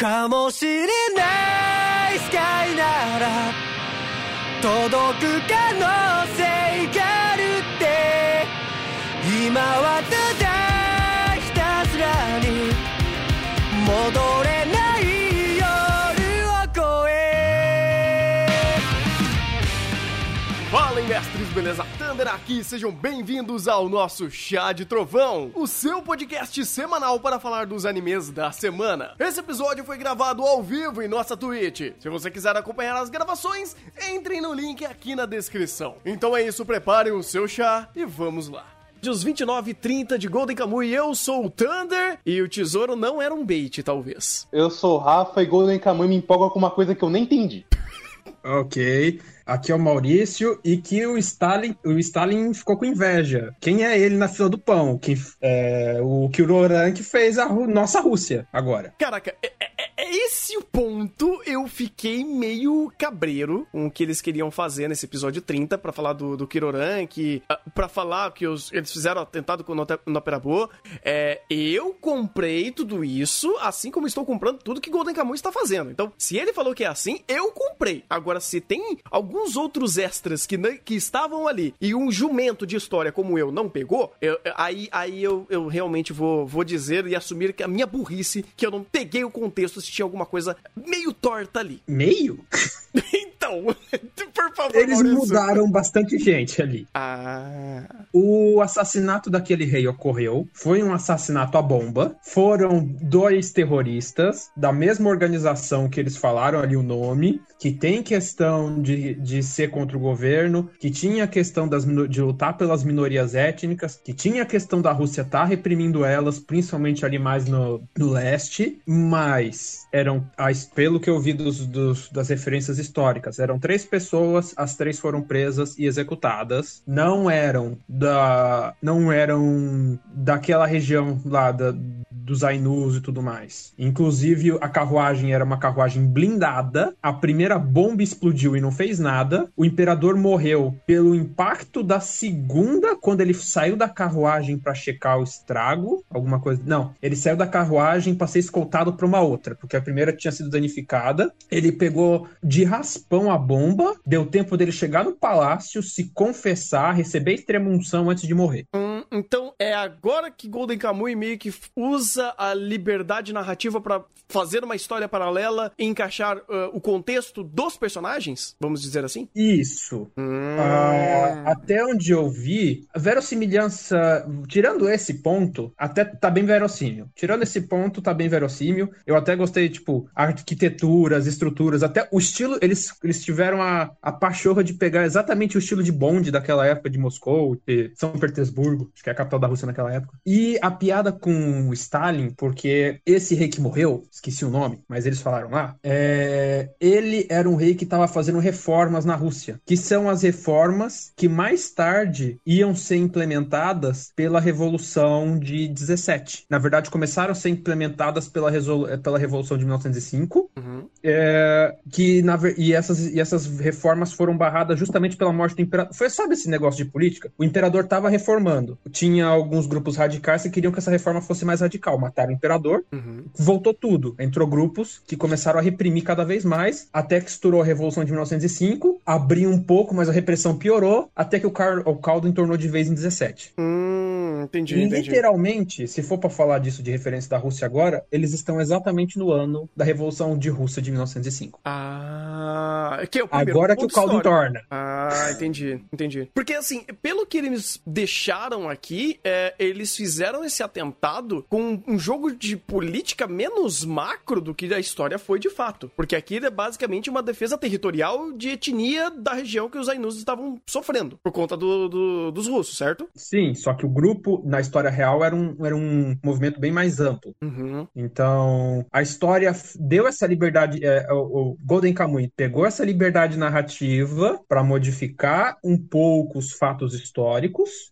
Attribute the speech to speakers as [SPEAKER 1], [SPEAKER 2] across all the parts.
[SPEAKER 1] かもしれないスカイなら届く可能性があるって今はただひたすらに戻れない夜を越え
[SPEAKER 2] Fala, mestres, beleza? Thunder aqui, sejam bem-vindos ao nosso Chá de Trovão, o seu podcast semanal para falar dos animes da semana. Esse episódio foi gravado ao vivo em nossa Twitch. Se você quiser acompanhar as gravações, entrem no link aqui na descrição. Então é isso, preparem o seu chá e vamos lá. Os 29 e 30 de Golden Kamuy, eu sou o Thunder e o tesouro não era um bait, talvez.
[SPEAKER 3] Eu sou o Rafa e Golden Kamuy me empolga com uma coisa que eu nem entendi.
[SPEAKER 4] Ok. Aqui é o Maurício e que o Stalin, o Stalin ficou com inveja. Quem é ele na fila do pão? Quem, é, o Kiroran que fez a nossa Rússia agora.
[SPEAKER 2] Caraca, é esse o ponto. Eu fiquei meio cabreiro com o que eles queriam fazer nesse episódio 30 pra falar do, do Kiroran, que ah, pra falar que os- eles fizeram atentado com o Noperabo. É, eu comprei tudo isso, assim como estou comprando tudo que Golden Kamuy está fazendo. Então, se ele falou que é assim, eu comprei. Agora, se tem alguns outros extras que, que estavam ali e um jumento de história como eu não pegou, eu- aí, aí eu, eu realmente vou, vou dizer e assumir que a minha burrice, que eu não peguei o contexto tinha alguma coisa meio torta ali.
[SPEAKER 4] Meio?
[SPEAKER 2] Então, por favor,
[SPEAKER 4] Eles
[SPEAKER 2] Maurício.
[SPEAKER 4] mudaram bastante gente ali.
[SPEAKER 2] Ah.
[SPEAKER 4] O assassinato daquele rei ocorreu. Foi um assassinato à bomba. Foram dois terroristas da mesma organização que eles falaram ali o nome, que tem questão de, de ser contra o governo, que tinha a questão das, de lutar pelas minorias étnicas, que tinha a questão da Rússia estar reprimindo elas, principalmente ali mais no, no leste, mas eram, pelo que eu vi dos, dos- das referências históricas, eram três pessoas, as três foram presas e executadas. Não eram da, não eram daquela região lá da, dos Ainus e tudo mais. Inclusive a carruagem era uma carruagem blindada. A primeira bomba explodiu e não fez nada. O imperador morreu pelo impacto da segunda quando ele saiu da carruagem para checar o estrago, alguma coisa. Não, ele saiu da carruagem para ser escoltado para uma outra, porque a primeira tinha sido danificada. Ele pegou de raspão a bomba, deu tempo dele chegar no palácio, se confessar, receber extrema unção antes de morrer.
[SPEAKER 2] Hum, então é agora que Golden Kamuy meio que usa a liberdade narrativa pra fazer uma história paralela e encaixar ah, o contexto dos personagens, vamos dizer assim?
[SPEAKER 4] Isso.
[SPEAKER 2] Hum.
[SPEAKER 4] Ah, até onde eu vi, a verossimilhança, tirando esse ponto, até tá bem verossímil. Tirando esse ponto, tá bem verossímil. Eu até gostei, tipo, arquiteturas, estruturas, até o estilo, eles, eles tiveram a, a pachorra de pegar exatamente o estilo de bonde daquela época de Moscou, de São Petersburgo, acho que é a capital da Rússia naquela época. E a piada com o Stalin, porque esse rei que morreu, esqueci o nome, mas eles falaram lá, é, ele era um rei que estava fazendo reformas na Rússia, que são as reformas que mais tarde iam ser implementadas pela Revolução de 17. Na verdade, começaram a ser implementadas pela, resolu- pela Revolução de 1905,
[SPEAKER 2] Uhum.
[SPEAKER 4] é, que na e, essas, e essas reformas foram barradas justamente pela morte do imperador. Foi, sabe esse negócio de política? O imperador estava reformando. Tinha alguns grupos radicais que queriam que essa reforma fosse mais radical. Mataram o imperador,
[SPEAKER 2] Uhum.
[SPEAKER 4] voltou tudo. Entrou grupos que começaram a reprimir cada vez mais, até que estourou a Revolução de 1905, abriu um pouco, mas a repressão piorou, até que o, car- o caldo entornou de vez em 17.
[SPEAKER 2] Hum, entendi,
[SPEAKER 4] E
[SPEAKER 2] entendi.
[SPEAKER 4] literalmente, se for pra falar disso de referência da Rússia agora, eles estão exatamente no ano da Revolução de Rússia de 1905.
[SPEAKER 2] Ah, que é o primeiro
[SPEAKER 4] Agora que o caldo entorna.
[SPEAKER 2] Ah, entendi, entendi. Porque assim, pelo que eles deixaram aqui, é, eles fizeram esse atentado com um jogo de política menos macro do que a história foi de fato. Porque aqui é basicamente uma defesa territorial de etnia da região que os Ainus estavam sofrendo por conta do- do- dos russos, certo?
[SPEAKER 4] Sim, só que o grupo, na história real, era um, era um movimento bem mais amplo.
[SPEAKER 2] Uhum.
[SPEAKER 4] Então, a história deu essa liberdade. é, o, o Golden Kamuy pegou essa liberdade narrativa para modificar um pouco os fatos históricos,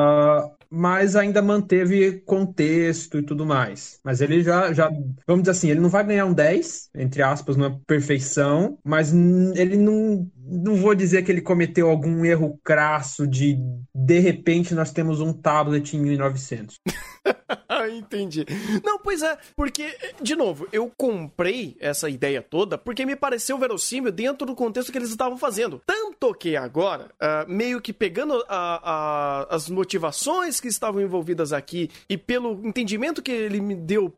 [SPEAKER 4] ah, mas ainda manteve contexto e tudo mais. Mas ele já, já, vamos dizer assim, ele não vai ganhar um 10, entre aspas, não é perfeição, mas ele não. Não vou dizer que ele cometeu algum erro crasso de de repente nós temos um tablet em 1900.
[SPEAKER 2] Ah, entendi. Não, pois é, porque, de novo, eu comprei essa ideia toda porque me pareceu verossímil dentro do contexto que eles estavam fazendo. Tanto que agora, uh, meio que pegando a, a, as motivações que estavam envolvidas aqui e pelo entendimento que ele me deu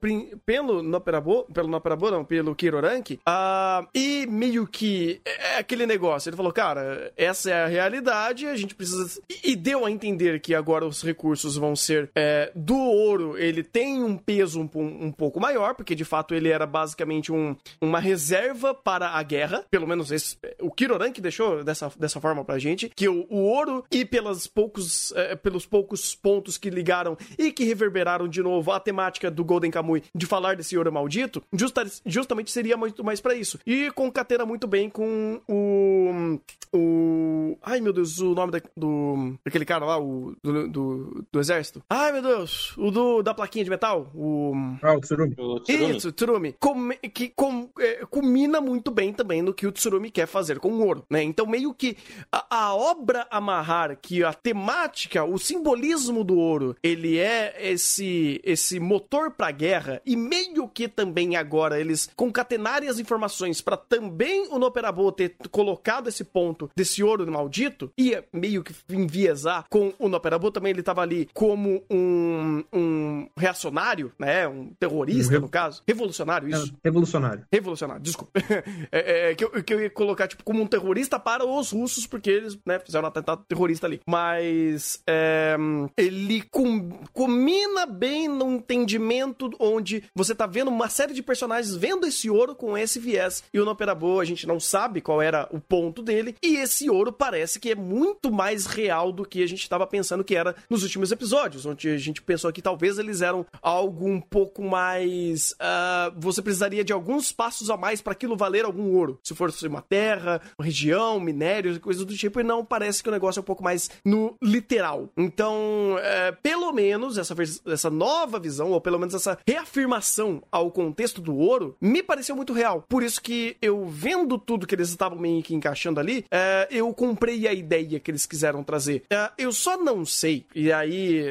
[SPEAKER 2] pelo Noperabo, pelo Noperabo, não, pelo Kirorank, uh, e meio que é aquele negócio. Ele falou, cara, essa é a realidade, a gente precisa. E, e deu a entender que agora os recursos vão ser é, do ouro ele tem um peso um, um, pouco maior, porque de fato ele era basicamente um, uma reserva para a guerra. Pelo menos esse, o Kiroran que deixou dessa, dessa forma pra gente. Que o, o ouro, e pelas poucos, é, pelos poucos pontos que ligaram e que reverberaram de novo a temática do Golden Kamuy de falar desse ouro maldito, justa, justamente seria muito mais para isso. E concatena muito bem com o. O. Ai meu Deus, o nome da, do. Daquele cara lá, o. Do, do, do exército. Ai meu Deus, o do, da plaquinha de metal? O.
[SPEAKER 4] Ah, o Tsurumi.
[SPEAKER 2] O Tsurumi. Isso, o Tsurumi. Com, que com, é, culmina muito bem também no que o Tsurumi quer fazer com o ouro, né? Então, meio que a, a, obra amarrar, que a temática, o simbolismo do ouro, ele é esse, esse motor pra guerra, e meio que também agora eles concatenarem as informações para também o Noperabo ter colocado esse ponto desse ouro maldito, e meio que enviesar com o Noperabo também, ele tava ali como um, um reacionário, né? Um terrorista, no caso. Revolucionário, isso.
[SPEAKER 4] É, revolucionário.
[SPEAKER 2] Revolucionário, desculpa. é, é, que, eu, que eu ia colocar, tipo, como um terrorista para os russos, porque eles, né, fizeram um atentado terrorista ali. Mas é, ele com, combina bem no entendimento onde você tá vendo uma série de personagens vendo esse ouro com esse viés. E o Noperabo, a gente não sabe qual era o ponto dele. E esse ouro parece que é muito mais real do que a gente estava pensando que era nos últimos episódios, onde a gente pensou que talvez ele eles eram algo um pouco mais. Uh, você precisaria de alguns passos a mais para aquilo valer algum ouro. Se fosse uma terra, uma região, minérios, coisas do tipo, e não parece que o negócio é um pouco mais no literal. Então, uh, pelo menos essa, essa nova visão, ou pelo menos essa reafirmação ao contexto do ouro, me pareceu muito real. Por isso que eu vendo tudo que eles estavam meio que encaixando ali, uh, eu comprei a ideia que eles quiseram trazer. É, eu só não sei, e aí,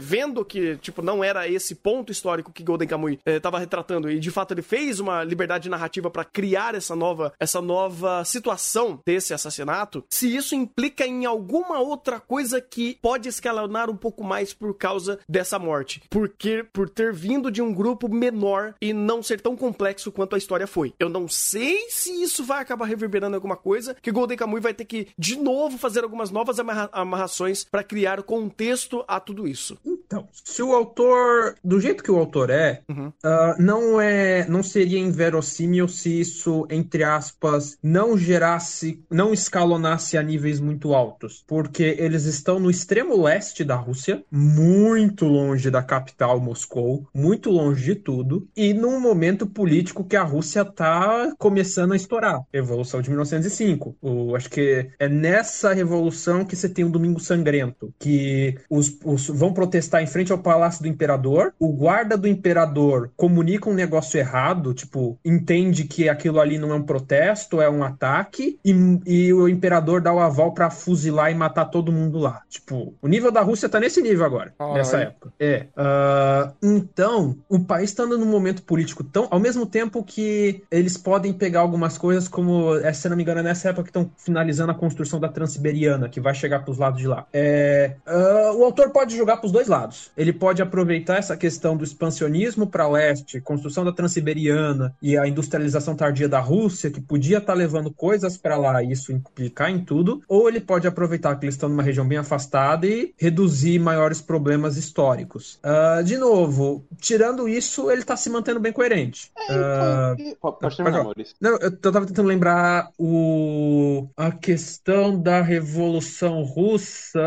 [SPEAKER 2] vendo que, tipo, não era esse ponto histórico que Golden Kamuy estava eh, retratando e de fato ele fez uma liberdade narrativa para criar essa nova essa nova situação desse assassinato, se isso implica em alguma outra coisa que pode escalonar um pouco mais por causa dessa morte, porque por ter vindo de um grupo menor e não ser tão complexo quanto a história foi. Eu não sei se isso vai acabar reverberando alguma coisa, que Golden Kamuy vai ter que de novo fazer algumas novas amarra amarrações para criar contexto a tudo isso.
[SPEAKER 4] Então, se o autor autor, do jeito que o autor é, uhum. uh, não é, não seria inverossímil se isso, entre aspas, não gerasse, não escalonasse a níveis muito altos, porque eles estão no extremo leste da Rússia, muito longe da capital Moscou, muito longe de tudo, e num momento político que a Rússia tá começando a estourar. Revolução de 1905. O, acho que é nessa revolução que você tem o Domingo Sangrento, que os, os vão protestar em frente ao Palácio do Imperador o guarda do imperador comunica um negócio errado, tipo, entende que aquilo ali não é um protesto, é um ataque, e, e o imperador dá o aval para fuzilar e matar todo mundo lá. Tipo, o nível da Rússia tá nesse nível agora, ah, nessa é. época. É. Uh, então, o país tá num momento político tão. Ao mesmo tempo que eles podem pegar algumas coisas, como, é, se não me engano, é nessa época que estão finalizando a construção da Transiberiana, que vai chegar pros lados de lá. É, uh, o autor pode jogar pros dois lados. Ele pode aproveitar aproveitar essa questão do expansionismo para leste, construção da Transiberiana e a industrialização tardia da Rússia, que podia estar tá levando coisas para lá e isso implicar em tudo, ou ele pode aproveitar que eles estão numa região bem afastada e reduzir maiores problemas históricos. Uh, de novo, tirando isso, ele está se mantendo bem coerente. É,
[SPEAKER 3] então, uh, pode terminar, Maurício.
[SPEAKER 4] Não, eu estava tentando lembrar o, a questão da Revolução Russa,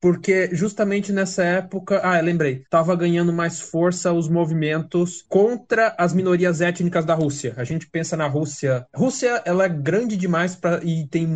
[SPEAKER 4] porque justamente nessa época. Ah, lembrei. Tava ganhando mais força os movimentos contra as minorias étnicas da Rússia. A gente pensa na Rússia. Rússia, ela é grande demais pra, e tem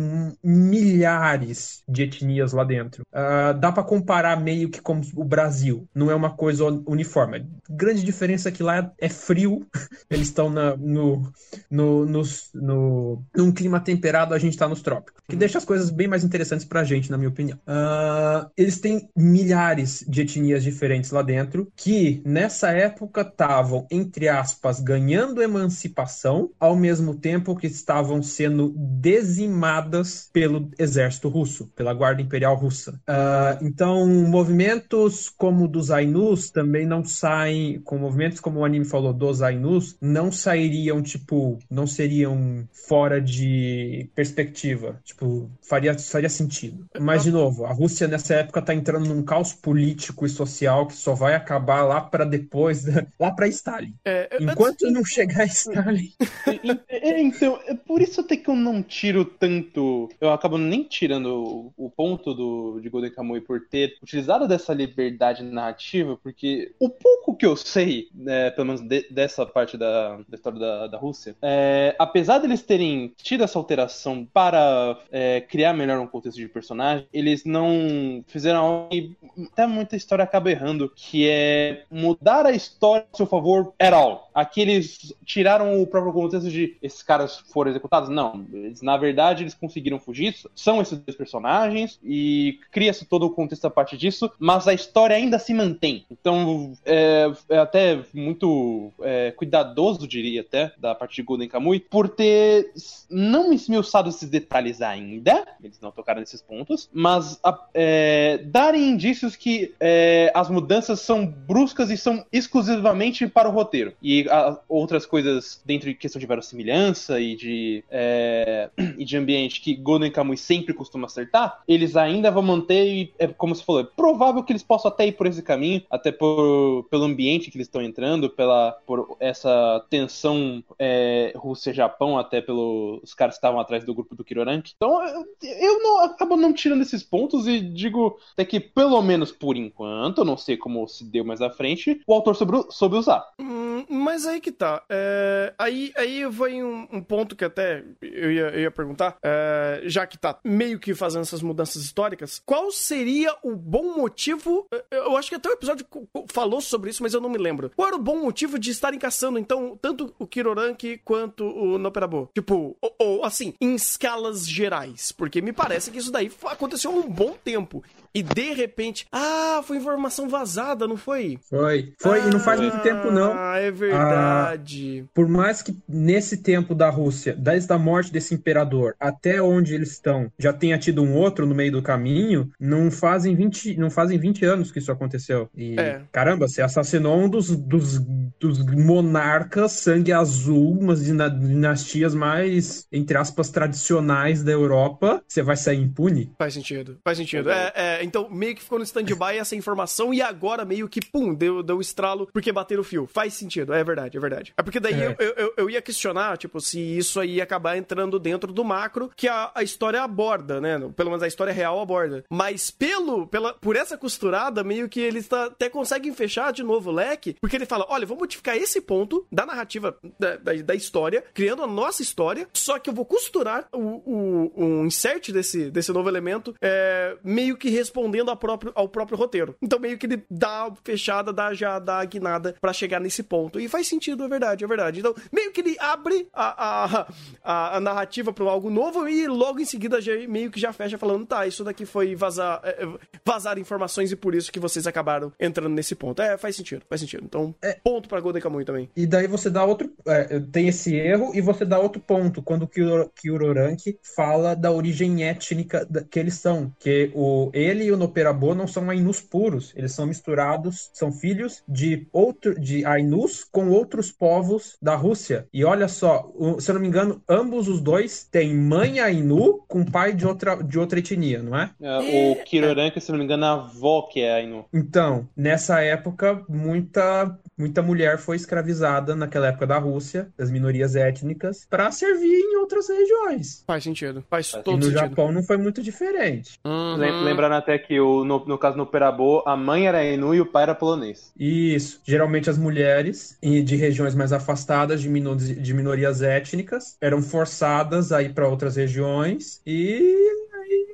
[SPEAKER 4] milhares de etnias lá dentro. Uh, dá para comparar meio que com o Brasil. Não é uma coisa uniforme. Grande diferença é que lá é frio. Eles estão no, no, no, no, num clima temperado, a gente está nos trópicos. Que deixa as coisas bem mais interessantes pra gente, na minha opinião. Uh, eles têm milhares de etnias diferentes lá dentro, que nessa época estavam, entre aspas, ganhando emancipação, ao mesmo tempo que estavam sendo dizimadas pelo exército russo, pela Guarda Imperial Russa. Uh, então, movimentos como dos Ainus também não saem, com movimentos como o anime falou, dos Ainus, não sairiam, tipo, não seriam fora de perspectiva. Tipo, faria, faria sentido. Mas, de novo, a Rússia nessa época está entrando num caos político e social que só vai acabar lá para depois, lá para Stalin. É, Enquanto não chegar Stalin.
[SPEAKER 3] é, então, é por isso até que eu não tiro tanto. Eu acabo nem tirando o, ponto do, de Golden Kamuy por ter utilizado dessa liberdade narrativa, porque o pouco que eu sei, né, pelo menos de, dessa parte da, da história da, da Rússia, é, apesar deles terem tido essa alteração para é, criar melhor um contexto de personagem, eles não fizeram algo que até muita história acaba errando, que é mudar a história a seu favor at all. Aqui eles tiraram o próprio contexto de esses caras foram executados. Não, eles, na verdade eles conseguiram fugir. São esses dois personagens e cria-se todo o contexto a partir disso, mas a história ainda se mantém. Então é, é até muito é, cuidadoso, diria até, da parte de Golden Kamuy, por ter não esmiuçado esses detalhes ainda. Eles não tocaram nesses pontos, mas é, darem indícios que é, as mudanças são bruscas e são exclusivamente para o roteiro. E outras coisas dentro de questão de verossimilhança e de, é, e de ambiente que Golden Kamuy sempre costuma acertar, eles ainda vão manter, e é como você falou, é provável que eles possam até ir por esse caminho, até por, pelo ambiente que eles estão entrando, pela, por essa tensão é, Rússia-Japão, até pelos caras que estavam atrás do grupo do Kirorank. Então, eu, não, acabo não tirando esses pontos e digo até que, pelo menos por enquanto, não sei como se deu mais à frente, o autor soube, soube usar.
[SPEAKER 2] Hum, mas aí que tá. É, aí, aí vem um, um, ponto que até eu ia, eu ia perguntar, é, já que tá meio que fazendo essas mudanças históricas, qual seria o bom motivo? Eu acho que até o episódio falou sobre isso, mas eu não me lembro. Qual era o bom motivo de estarem caçando, então, tanto o Kiroranki quanto o Noperabo? Tipo, ou, ou assim, em escalas gerais. Porque me parece que isso daí aconteceu há um bom tempo. E de repente, ah, foi informação vazada, não foi?
[SPEAKER 4] Foi. Foi, ah, e não faz muito tempo, não.
[SPEAKER 2] Ah, é verdade.
[SPEAKER 4] Ah, por mais que nesse tempo da Rússia, desde a morte desse imperador até onde eles estão, já tenha tido um outro no meio do caminho, não fazem 20, não fazem 20 anos que isso aconteceu. E é. caramba, você assassinou um dos, dos, dos monarcas sangue azul, umas dinastias mais, entre aspas, tradicionais da Europa. Você vai sair impune?
[SPEAKER 2] Faz sentido. Faz sentido. É, é então meio que ficou no stand-by essa informação e agora meio que, pum, deu, deu estralo porque bateram o fio. Faz sentido, é verdade, é verdade. É porque daí é. Eu, eu, eu, ia questionar, tipo, se isso aí ia acabar entrando dentro do macro que a, a história aborda, né? Pelo menos a história real aborda. Mas pelo, pela, por essa costurada, meio que eles tá, até conseguem fechar de novo o leque, porque ele fala: olha, vou modificar esse ponto da narrativa da, da, da história, criando a nossa história, só que eu vou costurar o, o, o insert desse, desse novo elemento, é, meio que respondendo próprio, ao próprio roteiro. Então meio que ele dá a fechada, dá já dá a guinada para chegar nesse ponto. E faz sentido, é verdade, é verdade. Então meio que ele abre a, a, a, narrativa para algo novo e logo em seguida já, meio que já fecha falando, tá, isso daqui foi vazar, é, é, vazar informações e por isso que vocês acabaram entrando nesse ponto. É, faz sentido, faz sentido. Então, é. ponto pra Golden Kamuy também.
[SPEAKER 4] E daí você dá outro. É, tem esse erro e você dá outro ponto quando o Kyuroranki fala da origem étnica que eles são. Que o, ele ele e o Noperabo não são Ainus puros, eles são misturados, são filhos de outro de Ainus com outros povos da Rússia. E olha só, se eu não me engano, ambos os dois têm mãe Ainu com pai de outra, de outra etnia, não é?
[SPEAKER 3] é o Kiroranka, se não me engano, é a avó que é Ainu.
[SPEAKER 4] Então, nessa época, muita muita mulher foi escravizada naquela época da Rússia, das minorias étnicas, para servir em outras regiões.
[SPEAKER 2] Faz sentido. Faz,
[SPEAKER 4] Faz
[SPEAKER 2] todo
[SPEAKER 4] e no
[SPEAKER 2] sentido.
[SPEAKER 4] Japão não foi muito diferente.
[SPEAKER 3] Uhum. Lembrando até que o, no, no caso no Perabô, a mãe era Inu e o pai era polonês.
[SPEAKER 4] Isso. Geralmente as mulheres de regiões mais afastadas de, minor, de minorias étnicas eram forçadas a ir para outras regiões e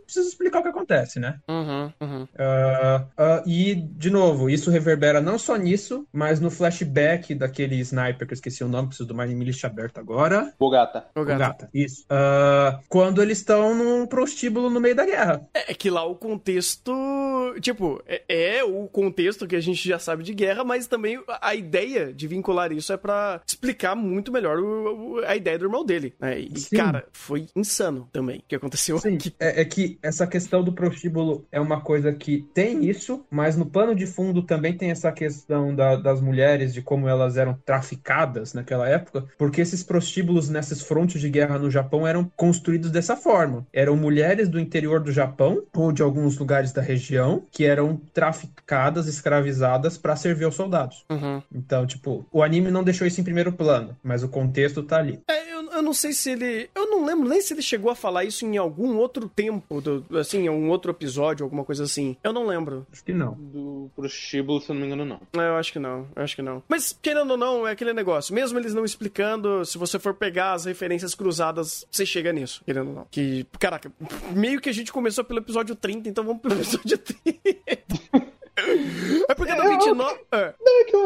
[SPEAKER 4] preciso explicar o que acontece, né?
[SPEAKER 2] Uhum, uhum.
[SPEAKER 4] Uh, uh, e, de novo, isso reverbera não só nisso, mas no flashback daquele sniper que eu esqueci o nome, preciso do mais lista aberta agora.
[SPEAKER 3] Bogata.
[SPEAKER 2] Ô,
[SPEAKER 4] O
[SPEAKER 2] gato.
[SPEAKER 4] Gata, isso. Uh, quando eles estão num prostíbulo no meio da guerra.
[SPEAKER 2] É que lá o contexto. Tipo, é, é o contexto que a gente já sabe de guerra, mas também a ideia de vincular isso é pra explicar muito melhor o- o- a ideia do irmão dele. né? E,
[SPEAKER 4] Sim.
[SPEAKER 2] cara, foi insano também o que aconteceu
[SPEAKER 4] Sim,
[SPEAKER 2] aqui.
[SPEAKER 4] é, é que essa questão do prostíbulo é uma coisa que tem isso, mas no plano de fundo também tem essa questão da- das mulheres, de como elas eram traficadas naquela época, porque esses prostíbulos nessas frontes de guerra no Japão eram construídos dessa forma. Eram mulheres do interior do Japão, ou de alguns lugares da região, que eram traficadas, escravizadas para servir aos soldados.
[SPEAKER 2] Uhum.
[SPEAKER 4] Então, tipo, o anime não deixou isso em primeiro plano, mas o contexto tá ali.
[SPEAKER 2] É, eu, eu não sei se ele. Eu não lembro nem se ele chegou a falar isso em algum outro tempo, do- assim, em um outro episódio, alguma coisa assim. Eu não lembro.
[SPEAKER 4] Acho que não.
[SPEAKER 3] Do prostíbulo, se eu não me engano, não.
[SPEAKER 2] É, Eu acho que não, eu acho que não. Mas, querendo ou não, é aquele negócio. Mesmo eles não explicando, se você for pegar as referências cruzadas, você chega nisso, querendo ou não. Que, caraca, meio que a gente começou pelo episódio 30, então vamos pelo episódio 30. É porque no
[SPEAKER 3] Eu-
[SPEAKER 2] 29. É.
[SPEAKER 3] Não, é que eu,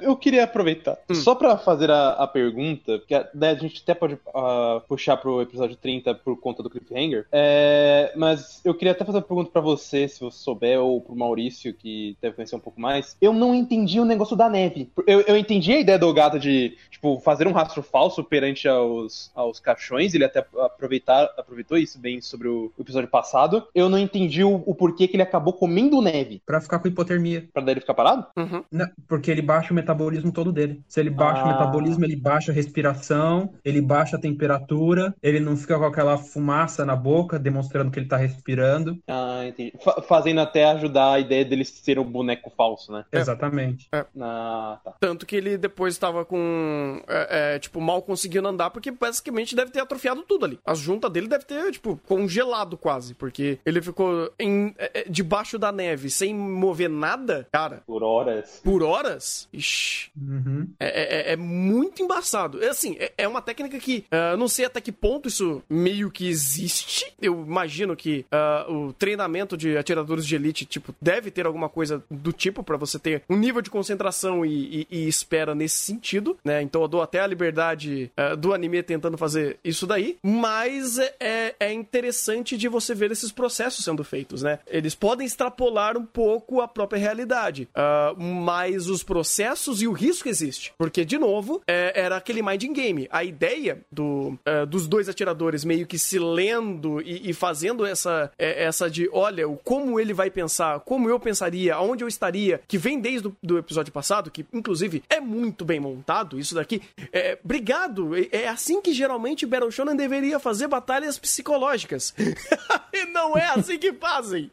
[SPEAKER 3] eu, eu queria aproveitar. Só pra fazer a, a pergunta, que a, daí a gente até pode ah, puxar pro episódio 30 por conta do cliffhanger. É, mas eu queria até fazer uma pergunta pra você, se você souber, ou pro Maurício, que deve conhecer um pouco mais. Eu não entendi o negócio da neve. Eu, eu entendi a ideia do gato de, tipo, fazer um rastro falso perante aos, aos caixões. Ele até aproveitar, aproveitou isso bem sobre o, o episódio passado. Eu não entendi o, o porquê que ele acabou comendo neve.
[SPEAKER 4] Pra ficar com hipotermia.
[SPEAKER 3] Pra daí ele ficar parado?
[SPEAKER 2] Uhum.
[SPEAKER 4] Não, porque ele baixa o metabolismo todo dele. Se ele baixa o
[SPEAKER 3] Ah.
[SPEAKER 4] metabolismo, ele baixa a respiração, ele baixa a temperatura, ele não fica com aquela fumaça na boca, demonstrando que ele tá respirando.
[SPEAKER 3] Ah, entendi. Fa- fazendo até ajudar a ideia dele ser um boneco falso, né?
[SPEAKER 2] É.
[SPEAKER 4] Exatamente.
[SPEAKER 3] Ah, tá.
[SPEAKER 2] Tanto que ele depois tava com. é, é, tipo, mal conseguindo andar, porque basicamente deve ter atrofiado tudo ali. As juntas dele deve ter, tipo, congelado quase. Porque ele ficou em, é, é, debaixo da neve sem mover nada, cara,
[SPEAKER 3] Por horas.
[SPEAKER 2] por horas. Ixi.
[SPEAKER 4] Uhum.
[SPEAKER 2] É, é- é muito embaçado. É assim, é, é uma técnica que eu não sei até que ponto isso meio que existe. Eu imagino que ah, o treinamento de atiradores de elite, tipo, deve ter alguma coisa do tipo pra você ter um nível de concentração e, e- e espera nesse sentido, né? Então eu dou até a liberdade ah, do anime tentando fazer isso daí. Mas é- é, é interessante de você ver esses processos sendo feitos, né? Eles podem extrapolar um pouco a própria realidade. Ah, mas os processos e o risco existe. Porque, de novo, é, era aquele mind game. A ideia do, é, dos dois atiradores meio que se lendo e, e fazendo essa, é, essa de, olha, como ele vai pensar, como eu pensaria, aonde eu estaria, que vem desde o episódio passado, que inclusive é muito bem montado, isso daqui. É, obrigado. É, é assim que geralmente Battle Shonen deveria fazer batalhas psicológicas. e não é assim que fazem.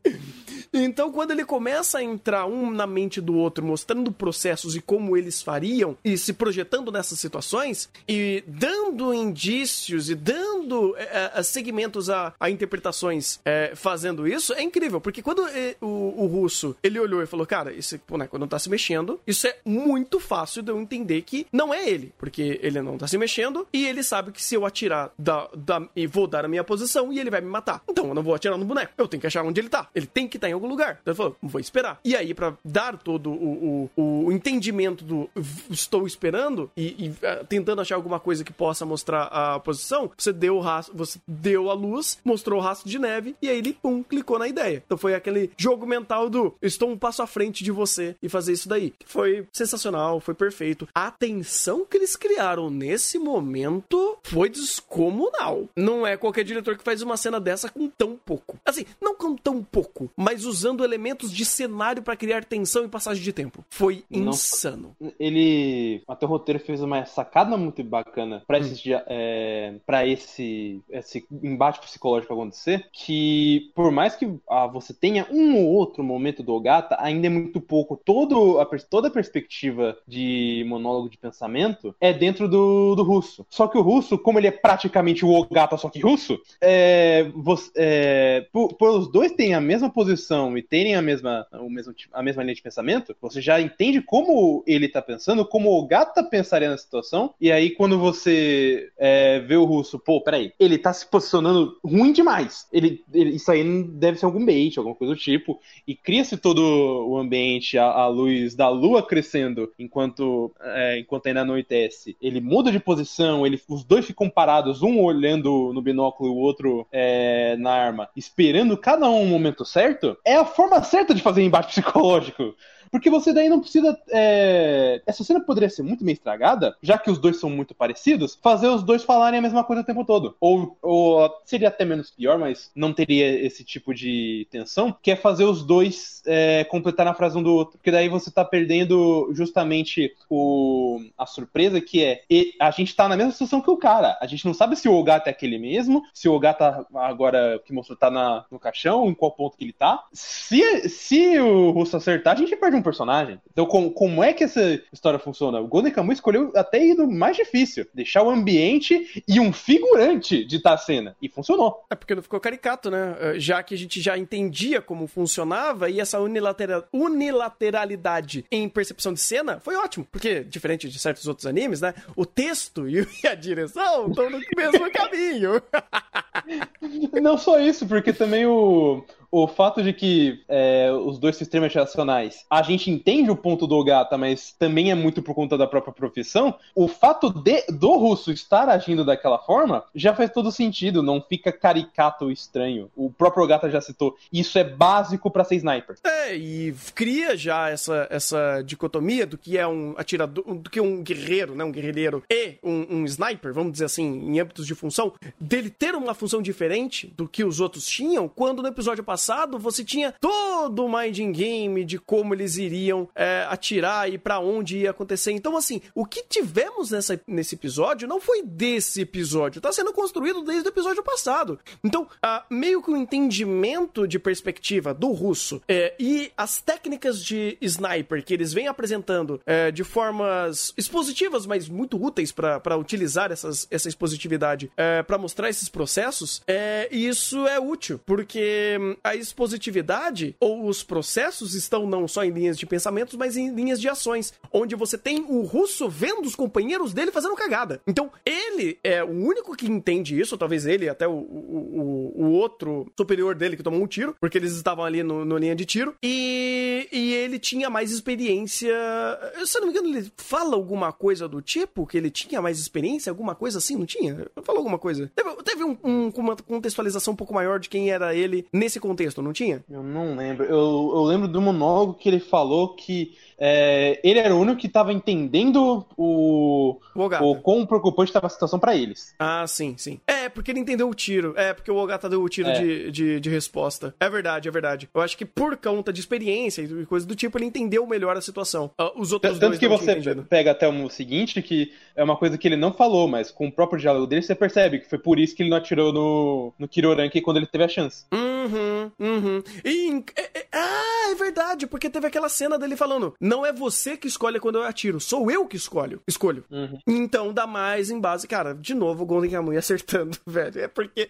[SPEAKER 2] Então, quando ele começa a entrar um na mente do outro, mostrando processos e como eles fariam, e se projetando nessas situações, e dando indícios e dando é, é, segmentos a, a interpretações é, fazendo isso, é incrível. Porque quando é, o, o russo ele olhou e falou: Cara, esse boneco não tá se mexendo, isso é muito fácil de eu entender que não é ele, porque ele não tá se mexendo e ele sabe que se eu atirar da, da, e vou dar a minha posição e ele vai me matar. Então eu não vou atirar no boneco, eu tenho que achar onde ele tá. Ele tem que estar em algum lugar. Então ele falou: Vou esperar. E aí, pra dar todo o, o, o entendimento do estou esperando e, e, ah, tentando achar alguma coisa que possa mostrar a posição, você deu o rastro, você deu a luz, mostrou o rastro de neve e aí ele, pum, clicou na ideia. Então foi aquele jogo mental do estou um passo à frente de você e fazer isso daí. Foi sensacional, foi perfeito. A tensão que eles criaram nesse momento foi descomunal. Não é qualquer diretor que faz uma cena dessa com tão pouco. Assim, não com tão pouco, mas usando elementos de cenário pra criar tensão e passagem de tempo. Foi
[SPEAKER 3] Não.
[SPEAKER 2] insano.
[SPEAKER 3] Ele. Até o roteiro fez uma sacada muito bacana pra esse, dia- é, pra esse, esse embate psicológico acontecer. Que por mais que ah, você tenha um ou outro momento do Ogata, ainda é muito pouco. Todo a, toda a perspectiva de monólogo de pensamento é dentro do, do russo. Só que o russo, como ele é praticamente o Ogata, só que russo, é, você- é, por, por os dois terem a mesma posição e terem a mesma, o mesmo, a mesma linha de pensamento, você já entende como ele tá pensando, como o Gata pensaria na situação, e aí quando você é, vê o russo, pô, peraí, ele tá se posicionando ruim demais. Ele, ele, isso aí deve ser algum bait, alguma coisa do tipo, e cria-se todo o ambiente, a, a, luz da lua crescendo enquanto, é, enquanto ainda anoitece. Ele muda de posição, ele, os dois ficam parados, um olhando no binóculo e o outro é, na arma, esperando cada um o momento certo, é a forma certa de fazer embate psicológico. Porque você daí não precisa. É... Essa cena poderia ser muito bem estragada, já que os dois são muito parecidos, fazer os dois falarem a mesma coisa o tempo todo. Ou, ou seria até menos pior, mas não teria esse tipo de tensão, que é fazer os dois é, completar a frase um do outro. Porque daí você tá perdendo justamente o, a surpresa que é a gente tá na mesma situação que o cara. A gente não sabe se o Ogata é aquele mesmo, se o Ogata agora que mostrou tá na, no caixão, em qual ponto que ele tá. Se, se o Russo acertar, a gente perde um um personagem. Então, com, como é que essa história funciona? O Golden Kamuy escolheu até ir no mais difícil: deixar o ambiente e um figurante de a cena. E funcionou.
[SPEAKER 2] É porque não ficou caricato, né? Eh, já que a gente já entendia como funcionava e essa unilateral, unilateralidade em percepção de cena foi ótimo. Porque, diferente de certos outros animes, né? O texto e a direção estão no mesmo caminho.
[SPEAKER 3] Não só isso, porque também o, o fato de que é, os dois sistemas racionais, a gente entende o ponto do Ogata, mas também é muito por conta da própria profissão, o fato de, do russo estar agindo daquela forma já faz todo sentido, não fica caricato ou estranho. O próprio Ogata já citou, isso é básico para ser sniper.
[SPEAKER 2] É, e cria já essa, essa dicotomia do que é um atirador, do que um guerreiro, né, um guerrilheiro e um, um sniper, vamos dizer assim, em âmbitos de função, dele ter uma função diferente do que os outros tinham, quando no episódio passado passado, você tinha todo o minding game de como eles iriam é, atirar e para onde ia acontecer. Então, assim, o que tivemos nessa, nesse episódio não foi desse episódio, tá sendo construído desde o episódio passado. Então, ah, meio que o um entendimento de perspectiva do russo é, e as técnicas de sniper que eles vêm apresentando é, de formas expositivas, mas muito úteis para utilizar essas, essa expositividade é, para mostrar esses processos, é, isso é útil, porque hum, a expositividade ou os processos estão não só em linhas de pensamentos, mas em linhas de ações, onde você tem o russo vendo os companheiros dele fazendo cagada. Então, ele é o único que entende isso, talvez ele, até o, o, o outro superior dele que tomou um tiro, porque eles estavam ali no, no linha de tiro, e, e ele tinha mais experiência. Se eu não me engano, ele fala alguma coisa do tipo, que ele tinha mais experiência, alguma coisa assim, não tinha? Falou alguma coisa. Teve, teve um, um, uma contextualização um pouco maior de quem era ele nesse contexto contexto, não tinha?
[SPEAKER 3] Eu não lembro. Eu, eu lembro do monólogo que ele falou que é, ele era o único que estava entendendo o, o, o quão preocupante estava a situação para eles.
[SPEAKER 2] Ah, sim, sim. É, porque ele entendeu o tiro. É, porque o Ogata deu o tiro é. de, de, de, resposta. É verdade, é verdade. Eu acho que por conta de experiência e coisa do tipo, ele entendeu melhor a situação. Uh, os outros
[SPEAKER 3] Tanto que você pega até o seguinte, que é uma coisa que ele não falou, mas com o próprio diálogo dele, você percebe que foi por isso que ele não atirou no, no Kiroranki quando ele teve a chance.
[SPEAKER 2] Uhum, uhum. E, é, é, ah, é verdade, porque teve aquela cena dele falando não é você que escolhe quando eu atiro, sou eu que escolho. Escolho. Uhum. Então dá mais em base. Cara, de novo, o Golden Kamuy acertando, velho. É porque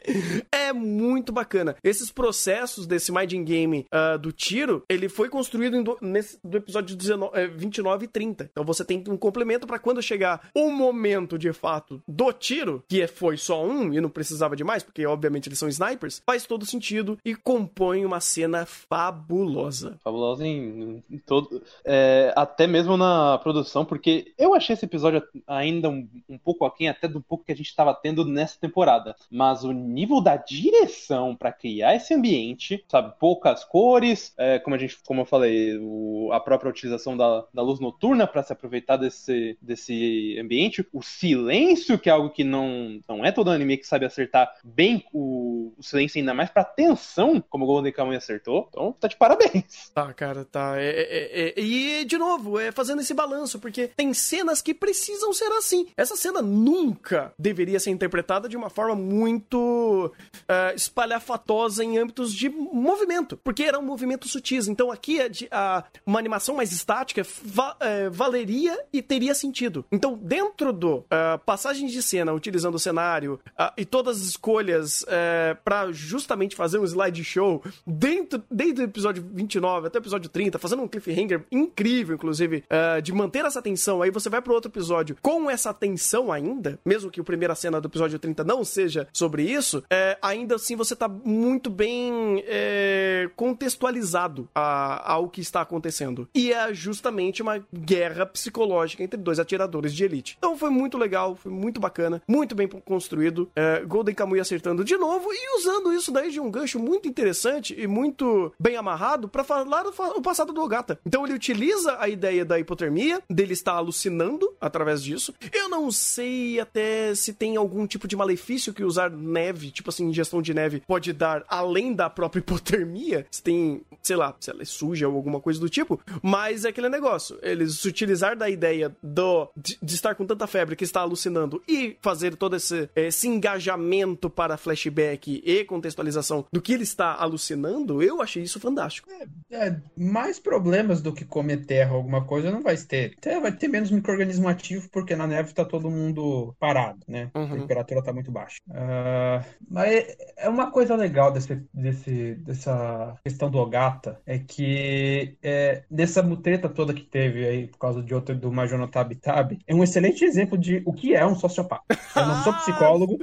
[SPEAKER 2] é muito bacana. Esses processos desse Minding Game uh, do tiro, ele foi construído do, nesse, do episódio 19, é, 29 e 30. Então você tem um complemento para quando chegar o momento de fato do tiro, que é, foi só um e não precisava de mais, porque obviamente eles são snipers, faz todo sentido e compõe uma cena fabulosa.
[SPEAKER 3] Fabulosa em, em todo. É, até mesmo na produção, porque eu achei esse episódio ainda um, um pouco aquém até do pouco que a gente estava tendo nessa temporada. Mas o nível da direção para criar esse ambiente, sabe, poucas cores, é, como a gente, como eu falei, o, a própria utilização da, da luz noturna para se aproveitar desse, desse ambiente, o silêncio, que é algo que não, não é todo anime que sabe acertar bem o, o silêncio, ainda mais pra tensão, como o Golden Kamuy acertou. Então, tá de parabéns.
[SPEAKER 2] Tá, cara, tá. É, é, é, e, de novo, é fazendo esse balanço, porque tem cenas que precisam ser assim. Essa cena nunca deveria ser interpretada de uma forma muito uh, espalhafatosa em âmbitos de movimento, porque eram movimentos sutis. Então aqui a, a, uma animação mais estática va, uh, valeria e teria sentido. Então, dentro do uh, passagens de cena, utilizando o cenário e todas as escolhas é, para justamente fazer um slideshow dentro, desde o episódio 29 até o episódio 30, fazendo um cliffhanger incrível, inclusive, uh, de manter essa tensão. Aí você vai pro outro episódio com essa tensão ainda, mesmo que a primeira cena do episódio 30 não seja sobre isso, é, ainda assim você tá muito bem é, contextualizado a, ao que está acontecendo. E é justamente uma guerra psicológica entre dois atiradores de elite. Então foi muito legal, foi muito bacana, muito bem construído. É, Golden Kamuy acertando de novo e usando isso daí de um gancho muito interessante e muito bem amarrado para falar o passado do Ogata. Então ele utiliza a ideia da hipotermia, dele estar alucinando através disso. Eu não sei até se tem algum tipo de malefício que usar neve, tipo assim, ingestão de neve, pode dar além da própria hipotermia. Se tem, sei lá, se ela é suja ou alguma coisa do tipo. Mas é aquele negócio. Eles se utilizar da ideia do, de, de estar com tanta febre que está alucinando e fazer todo esse, esse engajamento para flashback e contextualização do que ele está alucinando, eu achei isso fantástico.
[SPEAKER 4] É, é, mais problemas do que terra ou alguma coisa não vai ter. Até vai ter menos microorganismo ativo porque na neve está todo mundo parado, né? Uhum. A temperatura está muito baixa. Uh, mas é uma coisa legal desse, desse, dessa questão do Ogata é que é, dessa mutreta toda que teve aí por causa de outro do Major Tabi Tabi, é um excelente exemplo de o que é um sociopata. Eu não sou psicólogo,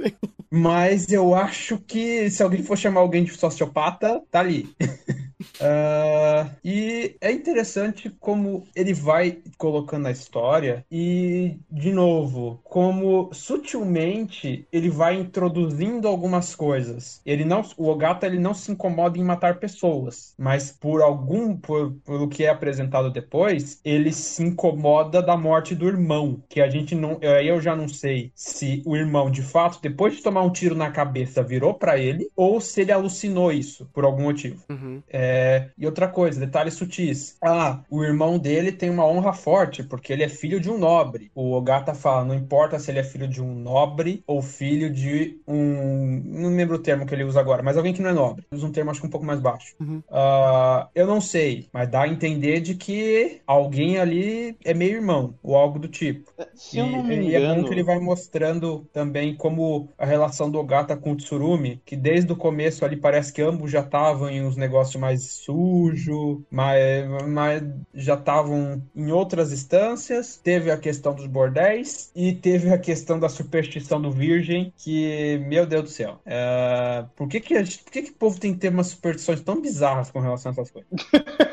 [SPEAKER 4] mas eu acho que se alguém for chamar alguém de sociopata, tá ali. Uh, e é interessante como ele vai colocando a história e, de novo, como sutilmente ele vai introduzindo algumas coisas. Ele não, o Ogata ele não se incomoda em matar pessoas, mas por algum, por, por o que é apresentado depois, ele se incomoda da morte do irmão, que a gente não, aí eu já não sei se o irmão de fato depois de tomar um tiro na cabeça virou para ele ou se ele alucinou isso por algum motivo. Uhum. É, é, e outra coisa, detalhes sutis. Ah, o irmão dele tem uma honra forte, porque ele é filho de um nobre. O Ogata fala, não importa se ele é filho de um nobre ou filho de um... Não lembro o termo que ele usa agora, mas alguém que não é nobre. Usa um termo, acho que um pouco mais baixo. Uhum. Uh, eu não sei, mas dá a entender de que alguém ali é meio irmão, ou algo do tipo.
[SPEAKER 3] É, se e, eu não me engano... E
[SPEAKER 4] é bom que ele vai mostrando também como a relação do Ogata com o Tsurumi, que desde o começo ali parece que ambos já estavam em uns negócios mais sujo, mas, mas já estavam em outras instâncias. Teve a questão dos bordéis e teve a questão da superstição do virgem, que, meu Deus do céu, é... por, que, que, gente, por que, que o povo tem que ter umas superstições tão bizarras com relação a essas coisas?